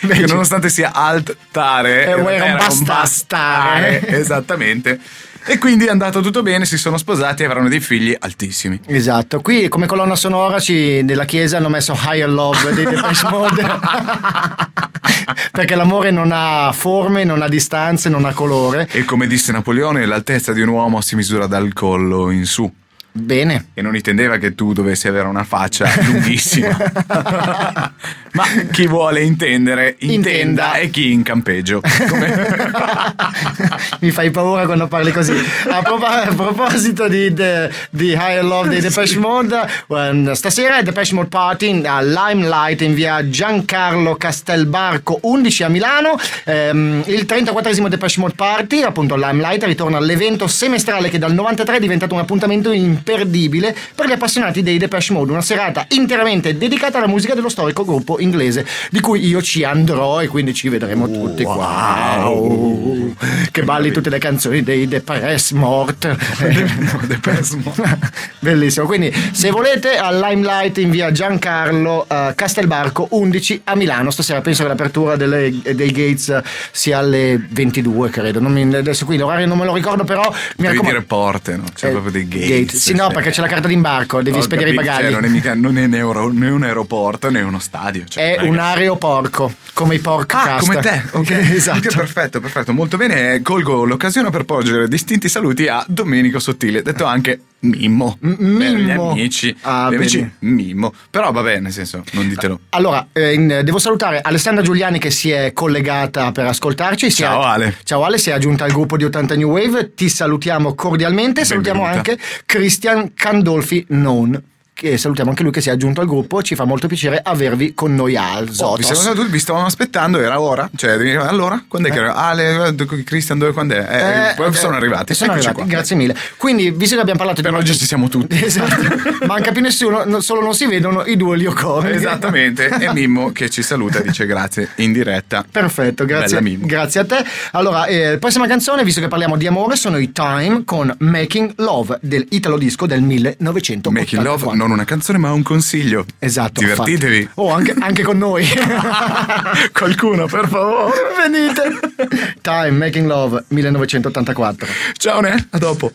Speaker 3: che nonostante sia altare,
Speaker 2: Eh, era un
Speaker 3: un
Speaker 2: bastare.
Speaker 3: esattamente. E quindi è andato tutto bene, si sono sposati e avranno dei figli altissimi.
Speaker 2: Esatto, qui come colonna sonora ci, della chiesa hanno messo Higher Love dei Depeche Mode perché l'amore non ha forme, non ha distanze, non ha colore.
Speaker 3: E come disse Napoleone, l'altezza di un uomo si misura dal collo in su.
Speaker 2: Bene.
Speaker 3: E non intendeva che tu dovessi avere una faccia lunghissima. Ma chi vuole intendere, intenda, e chi in campeggio.
Speaker 2: Mi fai paura quando parli così. A, prop- a proposito di, de- di Higher Love dei Depeche Mode, ehm, stasera è Depeche Mode Party a Limelight in via Giancarlo Castelbarco 11 a Milano. Ehm, il 34esimo Depeche Mode Party, appunto Limelight, ritorna all'evento semestrale che dal 93 è diventato un appuntamento imperdibile per gli appassionati dei Depeche Mode. Una serata interamente dedicata alla musica dello storico gruppo inglese, di cui io ci andrò e quindi ci vedremo tutti qua. Wow. Che balli tutte le canzoni dei Depeche Mode.
Speaker 3: Depeche Mode.
Speaker 2: Bellissimo. Quindi, se volete, al Limelight in via Giancarlo eh, Castelbarco 11 a Milano. Stasera penso che l'apertura delle- dei gates sia alle 22, credo. Mi- adesso qui l'orario non me lo ricordo, però mi
Speaker 3: Devi
Speaker 2: raccomando.
Speaker 3: dire porte, no? C'è
Speaker 2: Eh,
Speaker 3: proprio dei gates.
Speaker 2: gate. Sì, no, perché c'è la carta d'imbarco, devi
Speaker 3: Ho
Speaker 2: spedire i bagagli.
Speaker 3: cioè, non è mica non è né un aeroporto né uno stadio. Cioè,
Speaker 2: È un
Speaker 3: che-
Speaker 2: aeroporco, come i porcast.
Speaker 3: Ah, come te, ok.
Speaker 2: esatto.
Speaker 3: Perfetto, perfetto, molto bene. Colgo l'occasione per porgere distinti saluti a Domenico Sottile, detto anche Mimmo.
Speaker 2: M-
Speaker 3: Per gli
Speaker 2: Mimmo.
Speaker 3: amici.
Speaker 2: Ah,
Speaker 3: gli amici. Mimmo. Però va bene, nel senso, non ditelo.
Speaker 2: Allora, eh, devo salutare Alessandra Giuliani che si è collegata per ascoltarci. Si è-
Speaker 3: Ciao, Ale.
Speaker 2: Ciao Ale, si è aggiunta al gruppo di 80 New Wave. Ti salutiamo cordialmente. Salutiamo
Speaker 3: Benvenuta.
Speaker 2: anche Christian Candolfi Non. Che salutiamo anche lui che si è aggiunto al gruppo. Ci fa molto piacere avervi con noi al
Speaker 3: Oh, vi,
Speaker 2: Zotos.
Speaker 3: siamo saluti, vi stavamo aspettando, era ora? Cioè, allora? Quando è che era? Ah, le, Cristian, dove quando è? Eh,
Speaker 2: Eh,
Speaker 3: poi
Speaker 2: eh,
Speaker 3: sono arrivati.
Speaker 2: Sono arrivati,
Speaker 3: qua.
Speaker 2: grazie mille. Quindi, visto che abbiamo parlato
Speaker 3: Per
Speaker 2: di.
Speaker 3: oggi ci siamo tutti.
Speaker 2: Esatto. Manca più nessuno, no- solo non si vedono i due lioconi.
Speaker 3: Esattamente. E Mimmo che ci saluta dice grazie in diretta.
Speaker 2: Perfetto, grazie,
Speaker 3: Bella
Speaker 2: grazie a te. Allora, eh, prossima canzone, visto che parliamo di amore, sono i Time con Making Love del Italo Disco del 1984.
Speaker 3: Making Love, non una canzone, ma un consiglio.
Speaker 2: Esatto.
Speaker 3: Divertitevi.
Speaker 2: infatti. Oh, anche, anche con noi.
Speaker 3: Qualcuno, per favore.
Speaker 2: Venite. Time, Making Love 1984.
Speaker 3: Ciao, Ne. A dopo.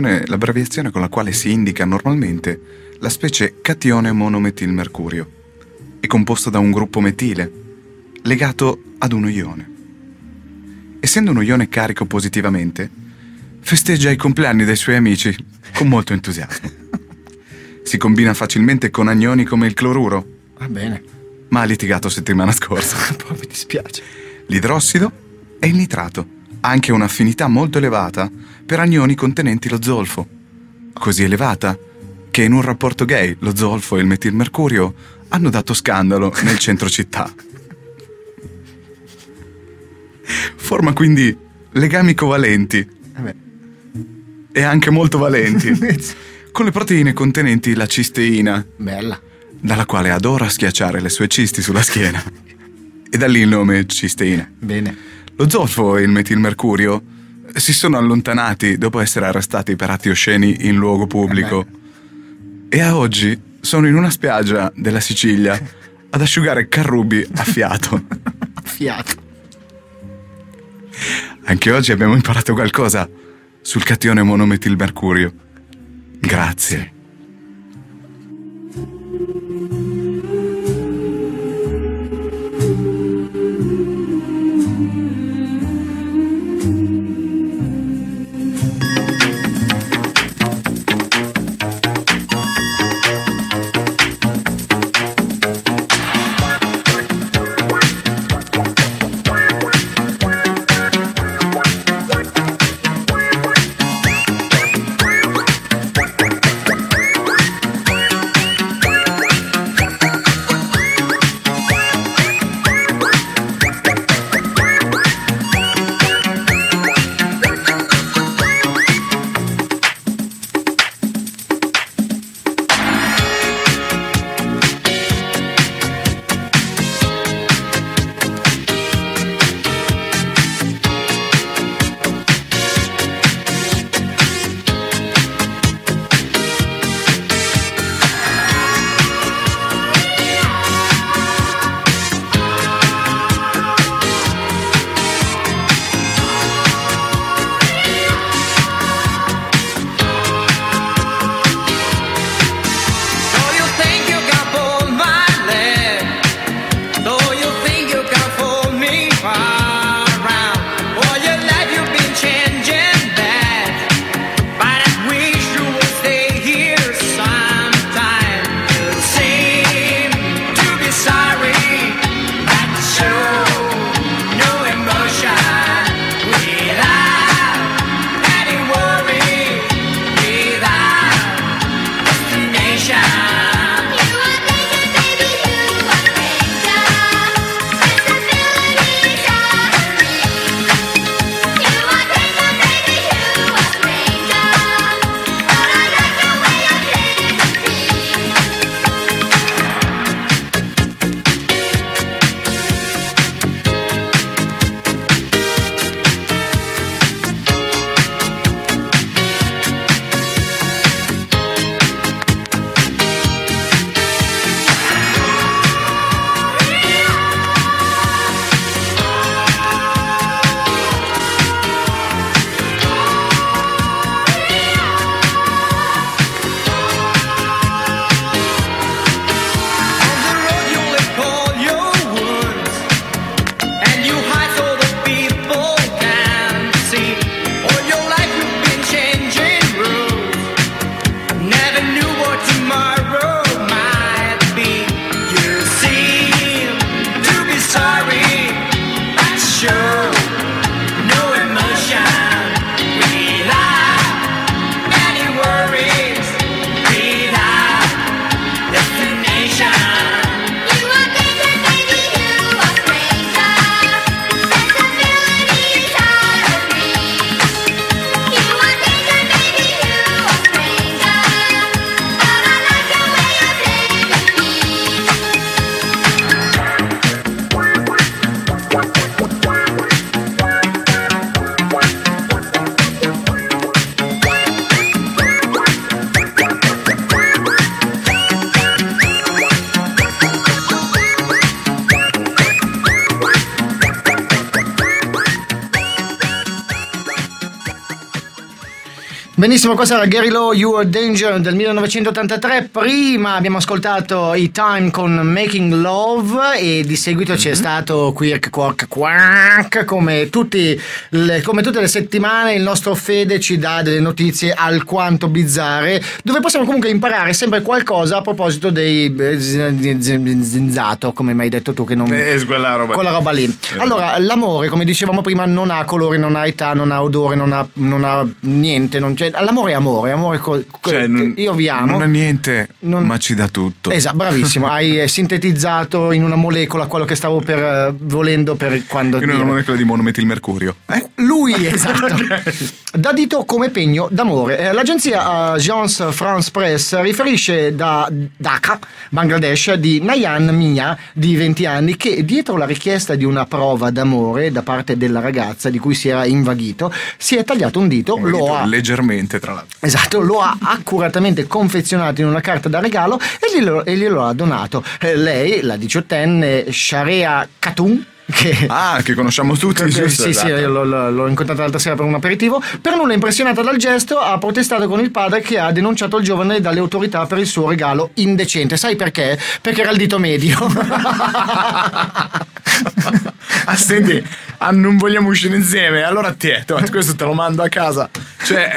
Speaker 3: L'abbreviazione, con la quale si indica normalmente la specie catione monometilmercurio. È composto da un gruppo metile, legato ad uno ione. Essendo uno ione carico positivamente, festeggia i compleanni dei suoi amici con molto entusiasmo. Si combina facilmente con anioni come il cloruro,
Speaker 2: Va bene.
Speaker 3: ma ha litigato settimana scorsa.
Speaker 2: Poi mi dispiace.
Speaker 3: L'idrossido e il nitrato anche un'affinità molto elevata per anioni contenenti lo zolfo. Così elevata che in un rapporto gay lo zolfo e il metilmercurio hanno dato scandalo nel centro città. Forma quindi legami covalenti
Speaker 2: Vabbè.
Speaker 3: e anche molto valenti con le proteine contenenti la cisteina,
Speaker 2: Bella.
Speaker 3: dalla quale adora schiacciare le sue cisti sulla schiena. E da lì il nome cisteina.
Speaker 2: Bene.
Speaker 3: Lo zolfo e il metilmercurio si sono allontanati dopo essere arrestati per atti osceni in luogo pubblico. E a oggi sono in una spiaggia della Sicilia ad asciugare carrubi a fiato.
Speaker 2: Fiato.
Speaker 3: Anche oggi abbiamo imparato qualcosa sul catione monometilmercurio. Grazie.
Speaker 2: Benissimo, questa era Gary Lowe, You Are Danger del 1983. Prima abbiamo ascoltato i Time con Making Love e di seguito c'è stato Quirk Quark Quack. Come, tutti le- come tutte le settimane il nostro Fede ci dà delle notizie alquanto bizzarre dove possiamo comunque imparare sempre qualcosa a proposito dei eh, zinzato, come mi hai detto tu che non...
Speaker 3: Eh, quella roba.
Speaker 2: Quella roba lì. Allora, l'amore, come dicevamo prima, non ha colore, non ha età, non ha odore, non ha, non ha niente. Non c'è- l'amore è amore, amore co- co-
Speaker 3: Cioè,
Speaker 2: io vi amo.
Speaker 3: Non è niente,
Speaker 2: Non-
Speaker 3: ma ci dà tutto.
Speaker 2: Esatto, bravissimo. Hai eh, sintetizzato in una molecola quello che stavo per, eh, volendo per quando.
Speaker 3: In una
Speaker 2: dire.
Speaker 3: molecola di monometilmercurio. Eh?
Speaker 2: Lui, esatto. Da dito come pegno d'amore. Eh, L'agenzia Agence France Press riferisce da Dhaka, Bangladesh, di Nayan Mia, di 20 anni, che dietro la richiesta di una prova d'amore da parte della ragazza di cui si era invaghito, si è tagliato un dito, lo ha
Speaker 3: Leggermente, tra l'altro.
Speaker 2: Esatto, lo ha accuratamente confezionato in una carta da regalo e glielo, e glielo ha donato. Eh, lei, la diciottenne Sharea Khatun, che
Speaker 3: Ah, che conosciamo tutti,
Speaker 2: che-
Speaker 3: giusto?
Speaker 2: sì, sì,
Speaker 3: Esatto.
Speaker 2: io l'ho, l'ho- incontrata l'altra sera per un aperitivo. Per nulla impressionata dal gesto, ha protestato con il padre che ha denunciato il giovane dalle autorità per il suo regalo indecente. Sai perché? Perché era il dito medio.
Speaker 3: Ah, senti, ah, non vogliamo uscire insieme, allora tieto, questo te lo mando a casa. Cioè,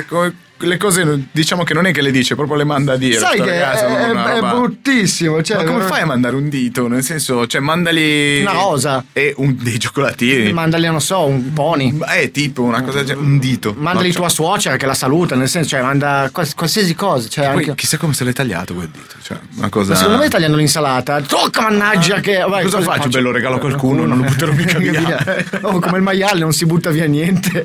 Speaker 3: eh, come- le cose diciamo che non è che le dice, proprio le manda a dire.
Speaker 2: Sai che
Speaker 3: ragazzo,
Speaker 2: è, è
Speaker 3: roba-
Speaker 2: bruttissimo. Cioè,
Speaker 3: Ma come fai a mandare un dito? Nel senso, cioè, mandali.
Speaker 2: Una rosa.
Speaker 3: E un, dei cioccolatini.
Speaker 2: Mandali, non so, un pony.
Speaker 3: Eh, tipo una cosa genere, un dito.
Speaker 2: Mandali
Speaker 3: No, cioè,
Speaker 2: tua suocera che la saluta, nel senso, cioè, manda quals- qualsiasi cosa. Cioè,
Speaker 3: Poi
Speaker 2: anche...
Speaker 3: chissà come se l'hai tagliato quel dito. Cioè, una cosa.
Speaker 2: Ma Secondo me tagliando l'insalata. Tocca, mannaggia, che. vai,
Speaker 3: Cosa faccio? Beh, lo regalo a qualcuno, non lo butterò mica via.
Speaker 2: Oh, come il maiale, non si butta via niente.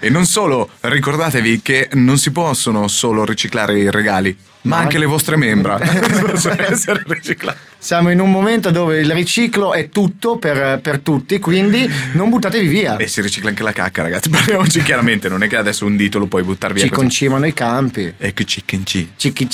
Speaker 3: E non solo, ricordatevi che non si possono solo riciclare i regali, ma anche le vostre membra possono essere riciclate.
Speaker 2: Siamo in un momento dove il riciclo è tutto per, per tutti, quindi non buttatevi via.
Speaker 3: E si ricicla anche la cacca, ragazzi. Parliamoci chiaramente, non è che adesso un dito lo puoi buttare via
Speaker 2: Ci
Speaker 3: così.
Speaker 2: concimano i campi.
Speaker 3: E che chicken ci.
Speaker 2: Cicchi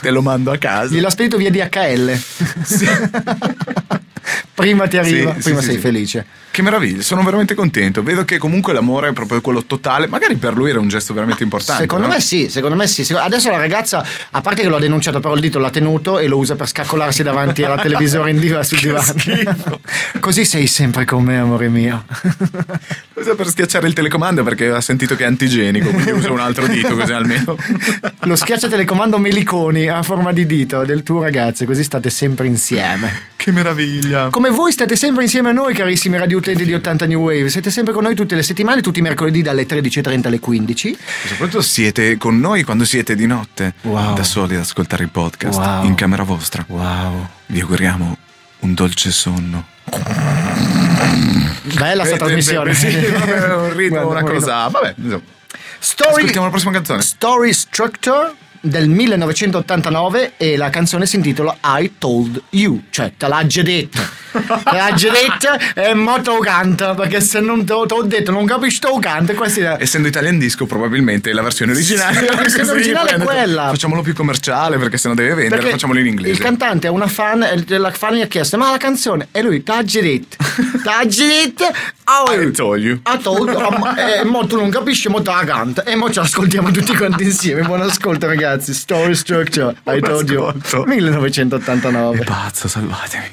Speaker 3: Te lo mando a casa.
Speaker 2: Gliel'ho spedito via DHL. prima ti arriva,
Speaker 3: Sì,
Speaker 2: prima
Speaker 3: sì,
Speaker 2: sei
Speaker 3: sì.
Speaker 2: felice.
Speaker 3: Che meraviglia, sono veramente contento. Vedo che comunque l'amore è proprio quello totale. Magari per lui era un gesto veramente importante.
Speaker 2: Secondo
Speaker 3: no?
Speaker 2: me sì, secondo me sì. Adesso la ragazza, a parte che lo ha denunciato, però il dito l'ha tenuto e lo usa per scaccolarsi davanti alla televisore in diva sul divano. Così sei sempre con me, amore mio.
Speaker 3: Usa per schiacciare il telecomando perché ha sentito che è antigenico, quindi usa un altro dito così almeno.
Speaker 2: Lo schiaccia telecomando Meliconi a forma di dito del tuo ragazzo, così state sempre insieme.
Speaker 3: Che meraviglia.
Speaker 2: Come voi state sempre insieme a noi, carissimi radioutenti di 80 New Wave. Siete sempre con noi tutte le settimane, tutti i mercoledì dalle 13.30 alle 15.
Speaker 3: Soprattutto siete con noi quando siete di notte,
Speaker 2: Wow.
Speaker 3: da soli ad ascoltare il podcast
Speaker 2: Wow.
Speaker 3: in camera vostra.
Speaker 2: Wow.
Speaker 3: Vi auguriamo un dolce sonno.
Speaker 2: Bella sta trasmissione.
Speaker 3: sì, vabbè, un ritmo,
Speaker 2: Guarda,
Speaker 3: una cosa. Vabbè, insomma.
Speaker 2: Story,
Speaker 3: Ascoltiamo la prossima canzone.
Speaker 2: Story Structure del 1989 e la canzone si intitola I Told You, cioè te l'ha già detto. Te l'ha già detto e mo te lo canta, perché se non te te l'ho detto non capisci te lo canta e questi
Speaker 3: Essendo Italian Disco, probabilmente la versione originale.
Speaker 2: Sì, la versione originale è quella.
Speaker 3: Facciamolo più commerciale perché sennò deve vendere,
Speaker 2: Perché
Speaker 3: facciamolo in inglese.
Speaker 2: Il cantante è una fan e la fan gli ha chiesto ma la canzone e lui t'ha già detto. T'ha già detto. Oh,
Speaker 3: I told you.
Speaker 2: Ha told, oh, ma- eh, mo tu non capisci, mo te la canta. E mo ci ascoltiamo tutti quanti insieme. Buon ascolto, ragazzi. Story Structure. I
Speaker 3: Buon
Speaker 2: told you.
Speaker 3: ascolto.
Speaker 2: 1989.
Speaker 3: Pazzo, salvatemi.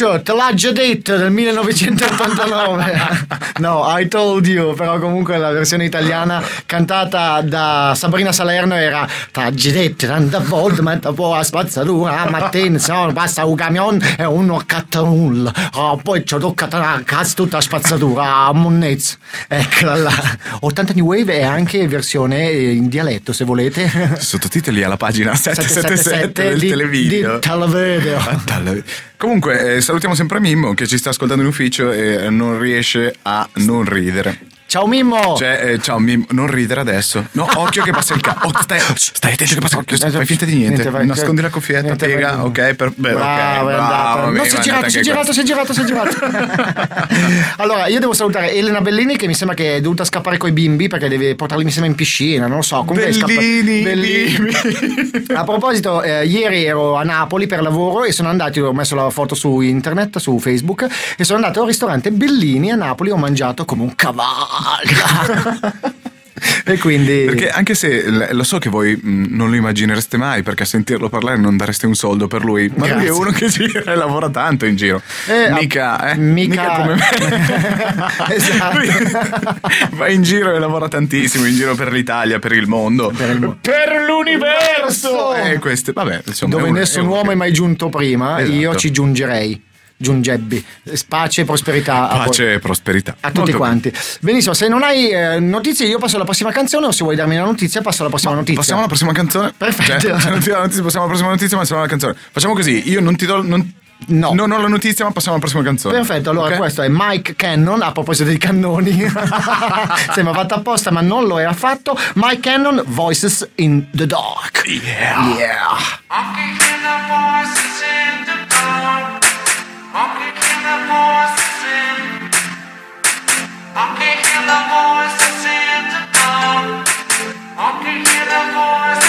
Speaker 2: Structure, te l'ha già detto del 1989. no, I told you, però comunque la versione italiana cantata da Sabrina Salerno era T'ha già detto tante volte, ma poi la spazzatura, la mattina no, passa un camion e uno accatta nulla. Oh, poi ci tocca a cazzo tutta la spazzatura, a monnezza. Eccola là. 80 New Wave è anche versione in dialetto, se volete.
Speaker 3: Sottotitoli alla pagina 777 del televideo.
Speaker 2: di televideo.
Speaker 3: Comunque, eh, salutiamo sempre Mimmo che ci sta ascoltando in ufficio e non riesce a non ridere.
Speaker 2: Ciao Mimmo!
Speaker 3: Cioè, eh, ciao Mimmo, non ridere adesso. No, occhio che passa il cazzo. Oh, stai, stai attento che passa il cazzo. Fai finta di niente.
Speaker 2: Niente, vai,
Speaker 3: Nascondi la cuffietta,
Speaker 2: niente,
Speaker 3: piega,
Speaker 2: vai.
Speaker 3: ok? Per, beh,
Speaker 2: Bravo,
Speaker 3: ok,
Speaker 2: è andato.
Speaker 3: bravo,
Speaker 2: No,
Speaker 3: Mimmo,
Speaker 2: si è girato, si è girato, si è girato, si è girato. allora, io devo salutare Elena Bellini che mi sembra che è dovuta scappare coi bimbi perché deve portarli insieme in piscina, non lo so. Comunque
Speaker 3: Bellini,
Speaker 2: Bellini. A proposito, eh, ieri ero a Napoli per lavoro e sono andato, ho messo la foto su internet, su Facebook, e sono andato al ristorante Bellini a Napoli, ho mangiato come un cavallo. E quindi...
Speaker 3: Perché anche se lo so che voi non lo immaginereste mai, perché a sentirlo parlare non dareste un soldo per lui, ma lui è
Speaker 2: Grazie.
Speaker 3: uno che gira e lavora tanto in giro.
Speaker 2: Eh,
Speaker 3: mica, eh,
Speaker 2: mica-
Speaker 3: come me.
Speaker 2: Esatto.
Speaker 3: Lui va in giro e lavora tantissimo, in giro per l'Italia, per il mondo. Per,
Speaker 2: l'universo!
Speaker 3: E queste, vabbè, insomma,
Speaker 2: Dove nessun uomo è mai giunto prima,
Speaker 3: Esatto.
Speaker 2: io ci giungerei. Giungebbi. Pace e prosperità a,
Speaker 3: Pace e prosperità.
Speaker 2: a tutti
Speaker 3: Molto
Speaker 2: quanti. Benissimo, se non hai eh, notizie, io passo alla prossima canzone, o se vuoi darmi una notizia, passo alla prossima
Speaker 3: bene.
Speaker 2: notizia.
Speaker 3: Passiamo alla prossima canzone.
Speaker 2: Perfetto.
Speaker 3: Cioè, se non ti do la notizia, passiamo alla prossima notizia, ma passiamo alla canzone. Facciamo così, io non ti do. Non,
Speaker 2: No.
Speaker 3: Non ho la notizia, ma passiamo alla prossima canzone.
Speaker 2: Perfetto, allora
Speaker 3: Ok?
Speaker 2: questo è Mike Cannon, a proposito dei cannoni, sembra fatto apposta ma non lo è affatto, Mike Cannon, Voices in the Dark.
Speaker 3: Yeah.
Speaker 2: Yeah.
Speaker 7: I can hear the voices in the dark. I can hear the voices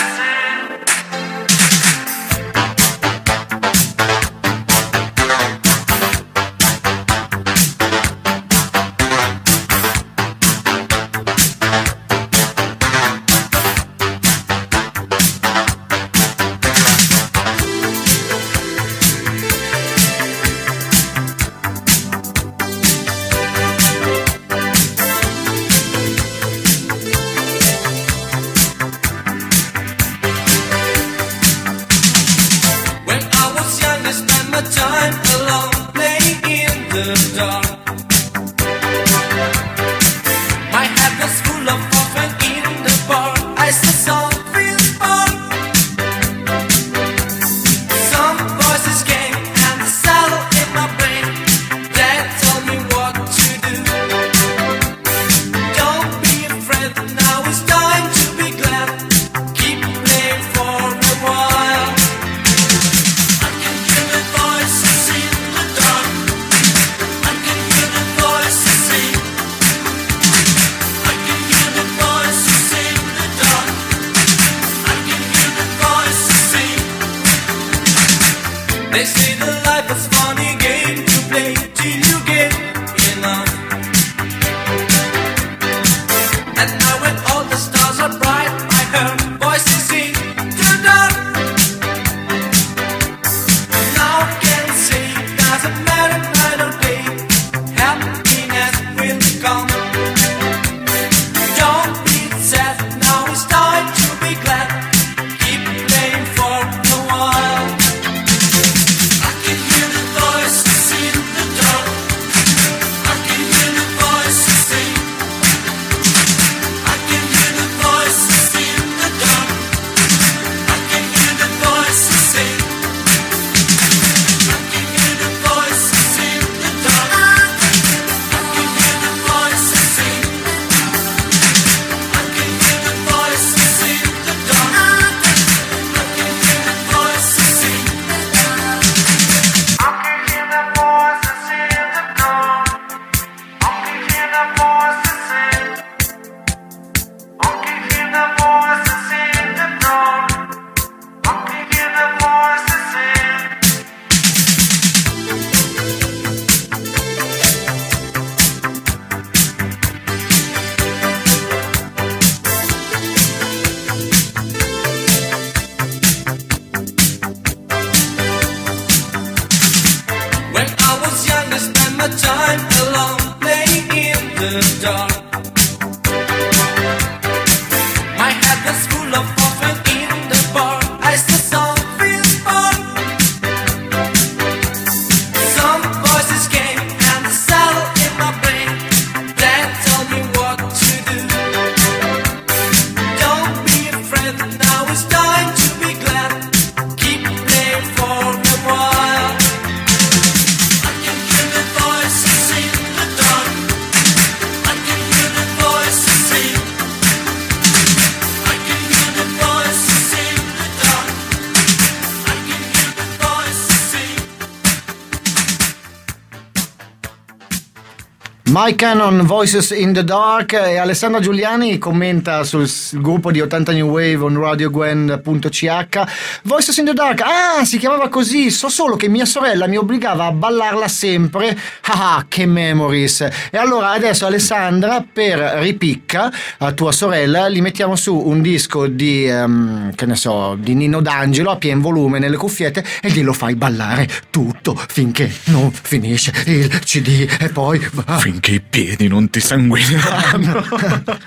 Speaker 2: Mike Cannon, Voices in the Dark e Alessandra Giuliani commenta sul gruppo di 80 New Wave on radiogwen.ch Voices in the Dark, ah si chiamava così, so solo che mia sorella mi obbligava a ballarla sempre, ah ah, che memories. E allora adesso Alessandra per ripicca a tua sorella gli mettiamo su un disco di, ehm, che ne so, di Nino D'Angelo a pien volume nelle cuffiette e glielo fai ballare tutto finché non finisce il CD e poi
Speaker 3: Finché i piedi non ti sanguineranno.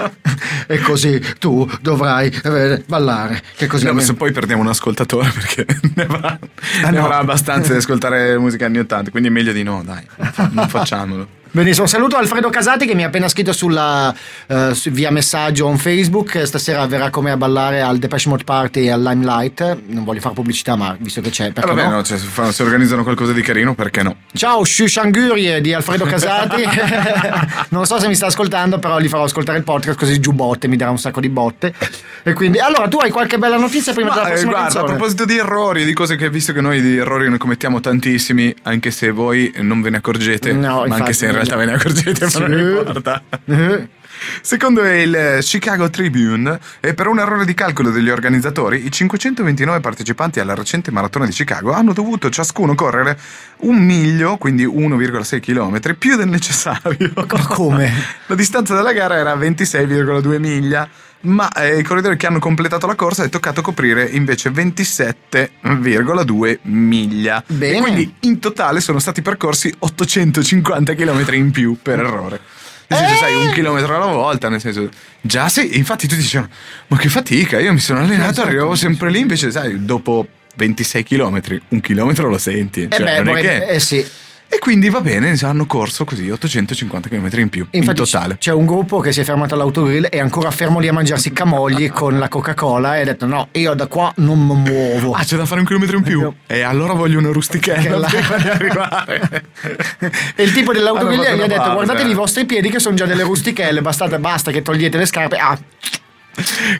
Speaker 2: e così tu dovrai eh, ballare. Che così
Speaker 3: No, ma
Speaker 2: almeno-
Speaker 3: se poi perdiamo un ascoltatore perché ne avrà,
Speaker 2: Ah,
Speaker 3: ne
Speaker 2: no.
Speaker 3: avrà abbastanza di ascoltare musica anni 80, quindi è meglio di no, dai, non facciamolo.
Speaker 2: Benissimo, saluto Alfredo Casati che mi ha appena scritto sulla, eh, su- via messaggio on Facebook. Stasera verrà con me a ballare al Depeche Mode Party al Limelight. Non voglio fare pubblicità, ma visto che c'è,
Speaker 3: Eh,
Speaker 2: perché
Speaker 3: vabbè,
Speaker 2: no?
Speaker 3: no, cioè, se, organizzano qualcosa di carino, perché no?
Speaker 2: Ciao Shushangurie di Alfredo Casati. non so se mi sta ascoltando, però gli farò ascoltare il podcast così giù botte, mi darà un sacco di botte. E quindi, allora, tu hai qualche bella notizia prima
Speaker 3: Ma,
Speaker 2: della
Speaker 3: eh,
Speaker 2: prossima
Speaker 3: guarda, a
Speaker 2: canzone?
Speaker 3: proposito di errori, di cose che visto che noi di errori ne commettiamo tantissimi, anche se voi non ve ne accorgete,
Speaker 2: No,
Speaker 3: ma
Speaker 2: infatti,
Speaker 3: anche se in realtà ve ne accorgete,
Speaker 2: Sì.
Speaker 3: ma non importa.
Speaker 2: Eh.
Speaker 3: Secondo il Chicago Tribune, e per un errore di calcolo degli organizzatori, i 529 partecipanti alla recente maratona di Chicago hanno dovuto ciascuno correre un miglio, quindi 1,6 km, più del necessario.
Speaker 2: Ma come?
Speaker 3: La distanza della gara era 26,2 miglia, ma eh, i corridori che hanno completato la corsa è toccato coprire invece 27,2 miglia.
Speaker 2: Bene.
Speaker 3: E quindi in totale sono stati percorsi 850 km in più per errore. Nel senso, sai, un chilometro alla volta, nel senso... Già sì, infatti tutti dicevano, ma che fatica, io mi sono allenato,
Speaker 2: Esatto.
Speaker 3: arrivavo sempre lì, invece sai, dopo 26 km, un chilometro lo senti.
Speaker 2: Eh
Speaker 3: Cioè,
Speaker 2: beh,
Speaker 3: non è
Speaker 2: vorrei-
Speaker 3: che...
Speaker 2: eh sì.
Speaker 3: E quindi va bene, hanno corso così 850 km in più,
Speaker 2: Infatti
Speaker 3: in totale.
Speaker 2: c'è un gruppo che si è fermato all'autogrill e ancora fermo lì a mangiarsi camogli con la Coca-Cola e ha detto no, io da qua non mi muovo.
Speaker 3: Ah, c'è da fare un chilometro in più? E allora voglio una rustichella
Speaker 2: Che la-
Speaker 3: prima di arrivare.
Speaker 2: E il tipo dell'autogrill gli ha detto
Speaker 3: pausa,
Speaker 2: guardatevi
Speaker 3: eh."
Speaker 2: i vostri piedi che sono già delle rustichelle, basta, basta che togliete le scarpe. Ah,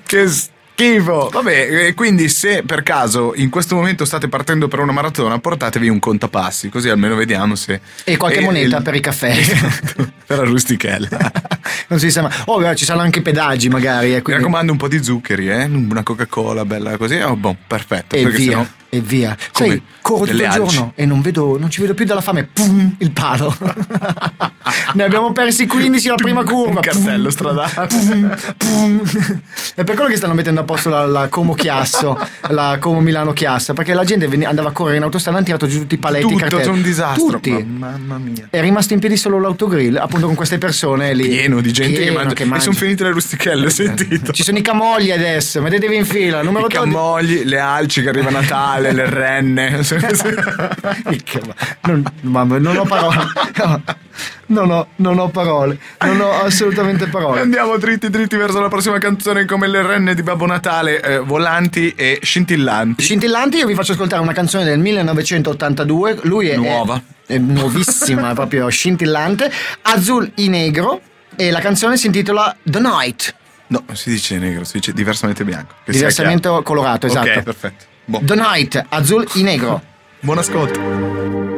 Speaker 3: che schifo! Vabbè, e quindi se per caso in questo momento state partendo per una maratona, portatevi un contapassi, così almeno vediamo se...
Speaker 2: e qualche
Speaker 3: e
Speaker 2: moneta
Speaker 3: il-
Speaker 2: per i caffè.
Speaker 3: Esatto, per la rustichella.
Speaker 2: non si sa mai. Oh, beh, ci saranno anche i pedaggi magari. eh,
Speaker 3: Mi
Speaker 2: quindi-
Speaker 3: raccomando un po' di zuccheri, eh? Una Coca-Cola bella così. Oh, boh, perfetto.
Speaker 2: E
Speaker 3: perché
Speaker 2: via,
Speaker 3: sennò
Speaker 2: e via.
Speaker 3: Come?
Speaker 2: Sai, corro tutto il
Speaker 3: alci.
Speaker 2: giorno e non, vedo, non ci vedo più dalla fame. Pum, il palo. ne abbiamo persi 15 alla prima curva.
Speaker 3: Un cartello stradale.
Speaker 2: pum, pum. È per quello che stanno mettendo a posto la, la Como Chiasso, la Como Milano Chiassa, perché la gente andava a correre in autostrada, hanno tirato giù tutti i paletti,
Speaker 3: Tutto,
Speaker 2: cartelli.
Speaker 3: un disastro.
Speaker 2: Tutti.
Speaker 3: Ma- mamma mia.
Speaker 2: È rimasto in piedi solo l'autogrill, appunto con queste persone lì.
Speaker 3: Pieno di gente che
Speaker 2: Pieno
Speaker 3: mangia. E
Speaker 2: mangia.
Speaker 3: sono finite le rustichelle, ho sentito.
Speaker 2: Ci sono i camogli adesso, mettetevi in fila. Numero
Speaker 3: I
Speaker 2: 12.
Speaker 3: camogli, le alci che arriva Natale, le renne.
Speaker 2: Il cam- non, mamma, non ho parole. No, non ho, non ho parole. Non ho assolutamente parole.
Speaker 3: Andiamo dritti dritti verso la prossima canzone come le renne di Babbo Natale, eh, volanti e scintillanti.
Speaker 2: Scintillanti, io vi faccio ascoltare una canzone del 1982. Lui è,
Speaker 3: Nuova.
Speaker 2: è, è nuovissima, è proprio scintillante. Azul y negro. E la canzone si intitola The Night.
Speaker 3: No, si dice negro, si dice diversamente bianco.
Speaker 2: Diversamente colorato, esatto.
Speaker 3: Ok, perfetto. Boh.
Speaker 2: The Night, azul y negro.
Speaker 3: Buon ascolto.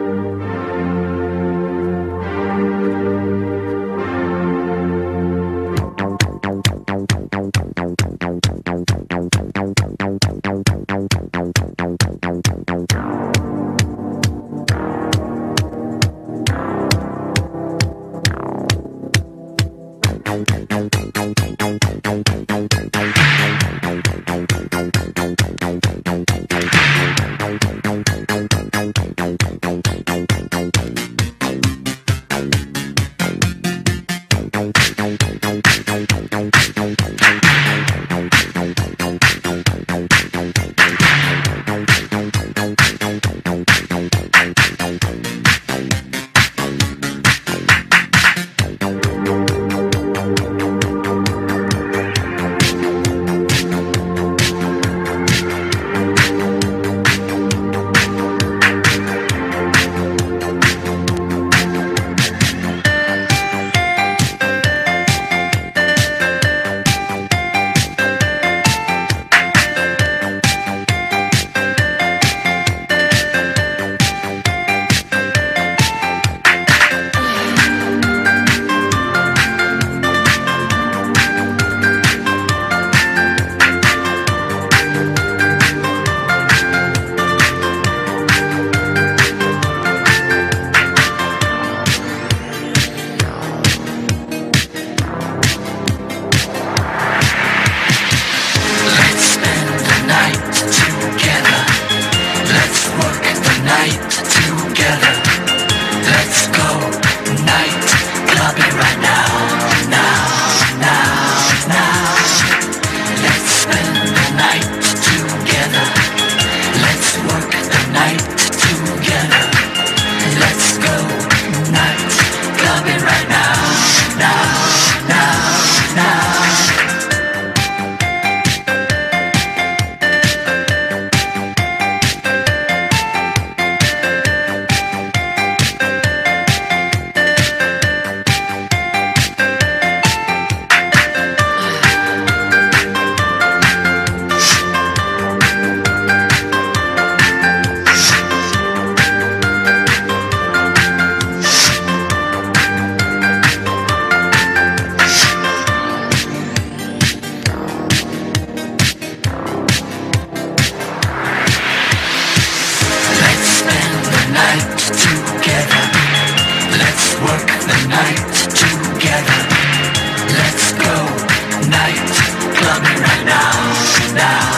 Speaker 8: Together. Let's go. Night clubbing right now, now,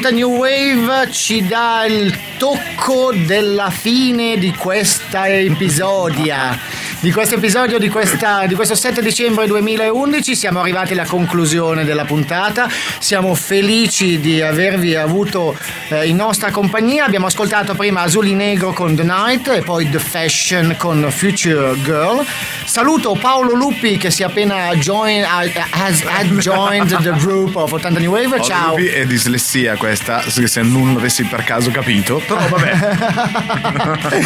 Speaker 2: 80 New Wave ci dà il tocco della fine di questa episodia. Di questo episodio di, questa- di questo 7 dicembre 2011 siamo arrivati alla conclusione della puntata. Siamo felici di avervi avuto eh, in nostra compagnia. Abbiamo ascoltato prima Azuli Negro con The Night e poi The Fashion con Future Girl. Saluto Paolo Lupi che si è appena join, has, had joined the group of 80 New Wave. Ciao.
Speaker 3: Olubi è dislessia questa, se non l'avessi per caso capito. Però vabbè.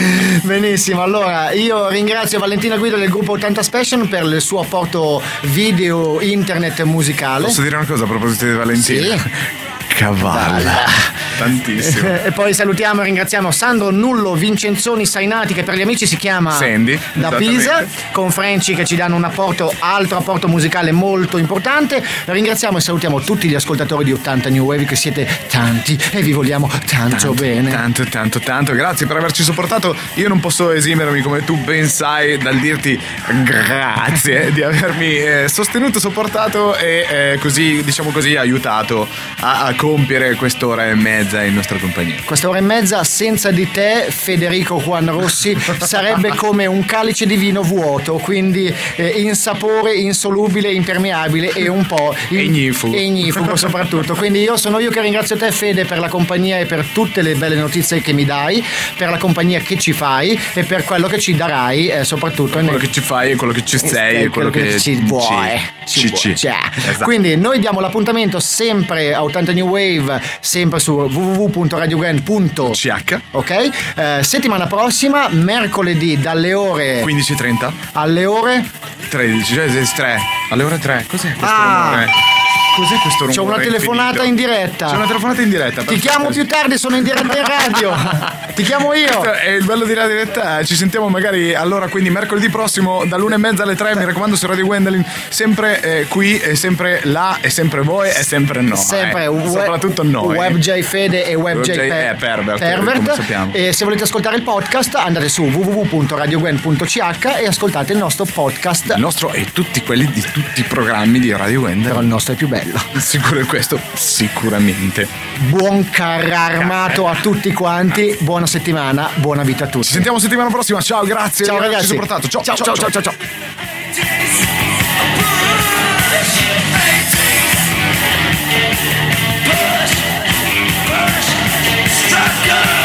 Speaker 2: Benissimo, allora io ringrazio Valentina Guido del gruppo 80 Special per il suo apporto video, internet musicale.
Speaker 3: Posso dire una cosa a proposito di Valentina?
Speaker 2: Sì.
Speaker 3: Cavalla. Tantissimo.
Speaker 2: E poi salutiamo e ringraziamo Sandro Nullo Vincenzoni Sainati che per gli amici si chiama
Speaker 3: Sandy,
Speaker 2: da. Pisa, con Franci che ci danno un apporto, altro apporto musicale molto importante. Ringraziamo e salutiamo tutti gli ascoltatori di 80 New Wave che siete tanti e vi vogliamo tanto, bene.
Speaker 3: Tanto, tanto, tanto. Grazie per averci sopportato. Io non posso esimermi, come tu ben sai, dal dirti grazie di avermi eh, sostenuto, sopportato e eh, così, diciamo così, aiutato a, a compiere quest'ora e mezza in nostra compagnia.
Speaker 2: Quest'ora e mezza senza di te, Federico Juan Rossi, sarebbe come un calice di vino vuoto, quindi eh, insapore, insolubile, impermeabile e un po' in-
Speaker 3: Ignifugo.
Speaker 2: ignifugo soprattutto. Quindi io sono io che ringrazio te Fede per la compagnia e per tutte le belle notizie che mi dai, per la compagnia che ci fai e per quello che ci darai eh, soprattutto
Speaker 3: Quello che ci fai e quello che ci sei e quello che
Speaker 2: ci vuoi.
Speaker 3: ci,
Speaker 2: Ci
Speaker 3: ci.
Speaker 2: Cioè,
Speaker 3: Esatto.
Speaker 2: Quindi noi diamo l'appuntamento sempre a 80 New Wave, sempre su www.radiogan.ch. Ok? Eh, settimana prossima, mercoledì dalle ore
Speaker 3: 15.30?
Speaker 2: alle ore
Speaker 3: 13, cioè 3. Alle ore 3. Cos'è questo
Speaker 2: Ah.
Speaker 3: Cos'è questo rumore?
Speaker 2: C'è una telefonata
Speaker 3: infinito?
Speaker 2: in diretta.
Speaker 3: C'è una telefonata in diretta.
Speaker 2: Ti chiamo più tardi, sono in diretta in radio. Ti chiamo io.
Speaker 3: È il bello di Radio Diretta. Ci sentiamo magari allora, quindi mercoledì prossimo dall'una e mezza alle tre. Mi raccomando su Radio Gwendolyn. Sempre eh, qui, e sempre là, e sempre voi, e sempre no.
Speaker 2: Sempre
Speaker 3: eh.
Speaker 2: web-
Speaker 3: Soprattutto noi.
Speaker 2: WebJ Fede e WebJ
Speaker 3: WebJ
Speaker 2: Per-
Speaker 3: è Pervert, sappiamo.
Speaker 2: E se volete ascoltare il podcast, andate su www.radiogwen.ch e ascoltate il nostro podcast.
Speaker 3: Il nostro e tutti quelli di tutti i programmi di Radio
Speaker 2: Però
Speaker 3: Gwendolyn.
Speaker 2: il nostro è più bello.
Speaker 3: Sicuro questo, sicuramente.
Speaker 2: Buon carro armato a tutti quanti, buona settimana, buona vita a tutti.
Speaker 3: Ci sentiamo settimana prossima. Ciao, grazie
Speaker 2: Ciao ragazzi.
Speaker 3: supportato. Ciao,
Speaker 2: ciao, ciao, ciao, ciao. ciao.
Speaker 8: Struck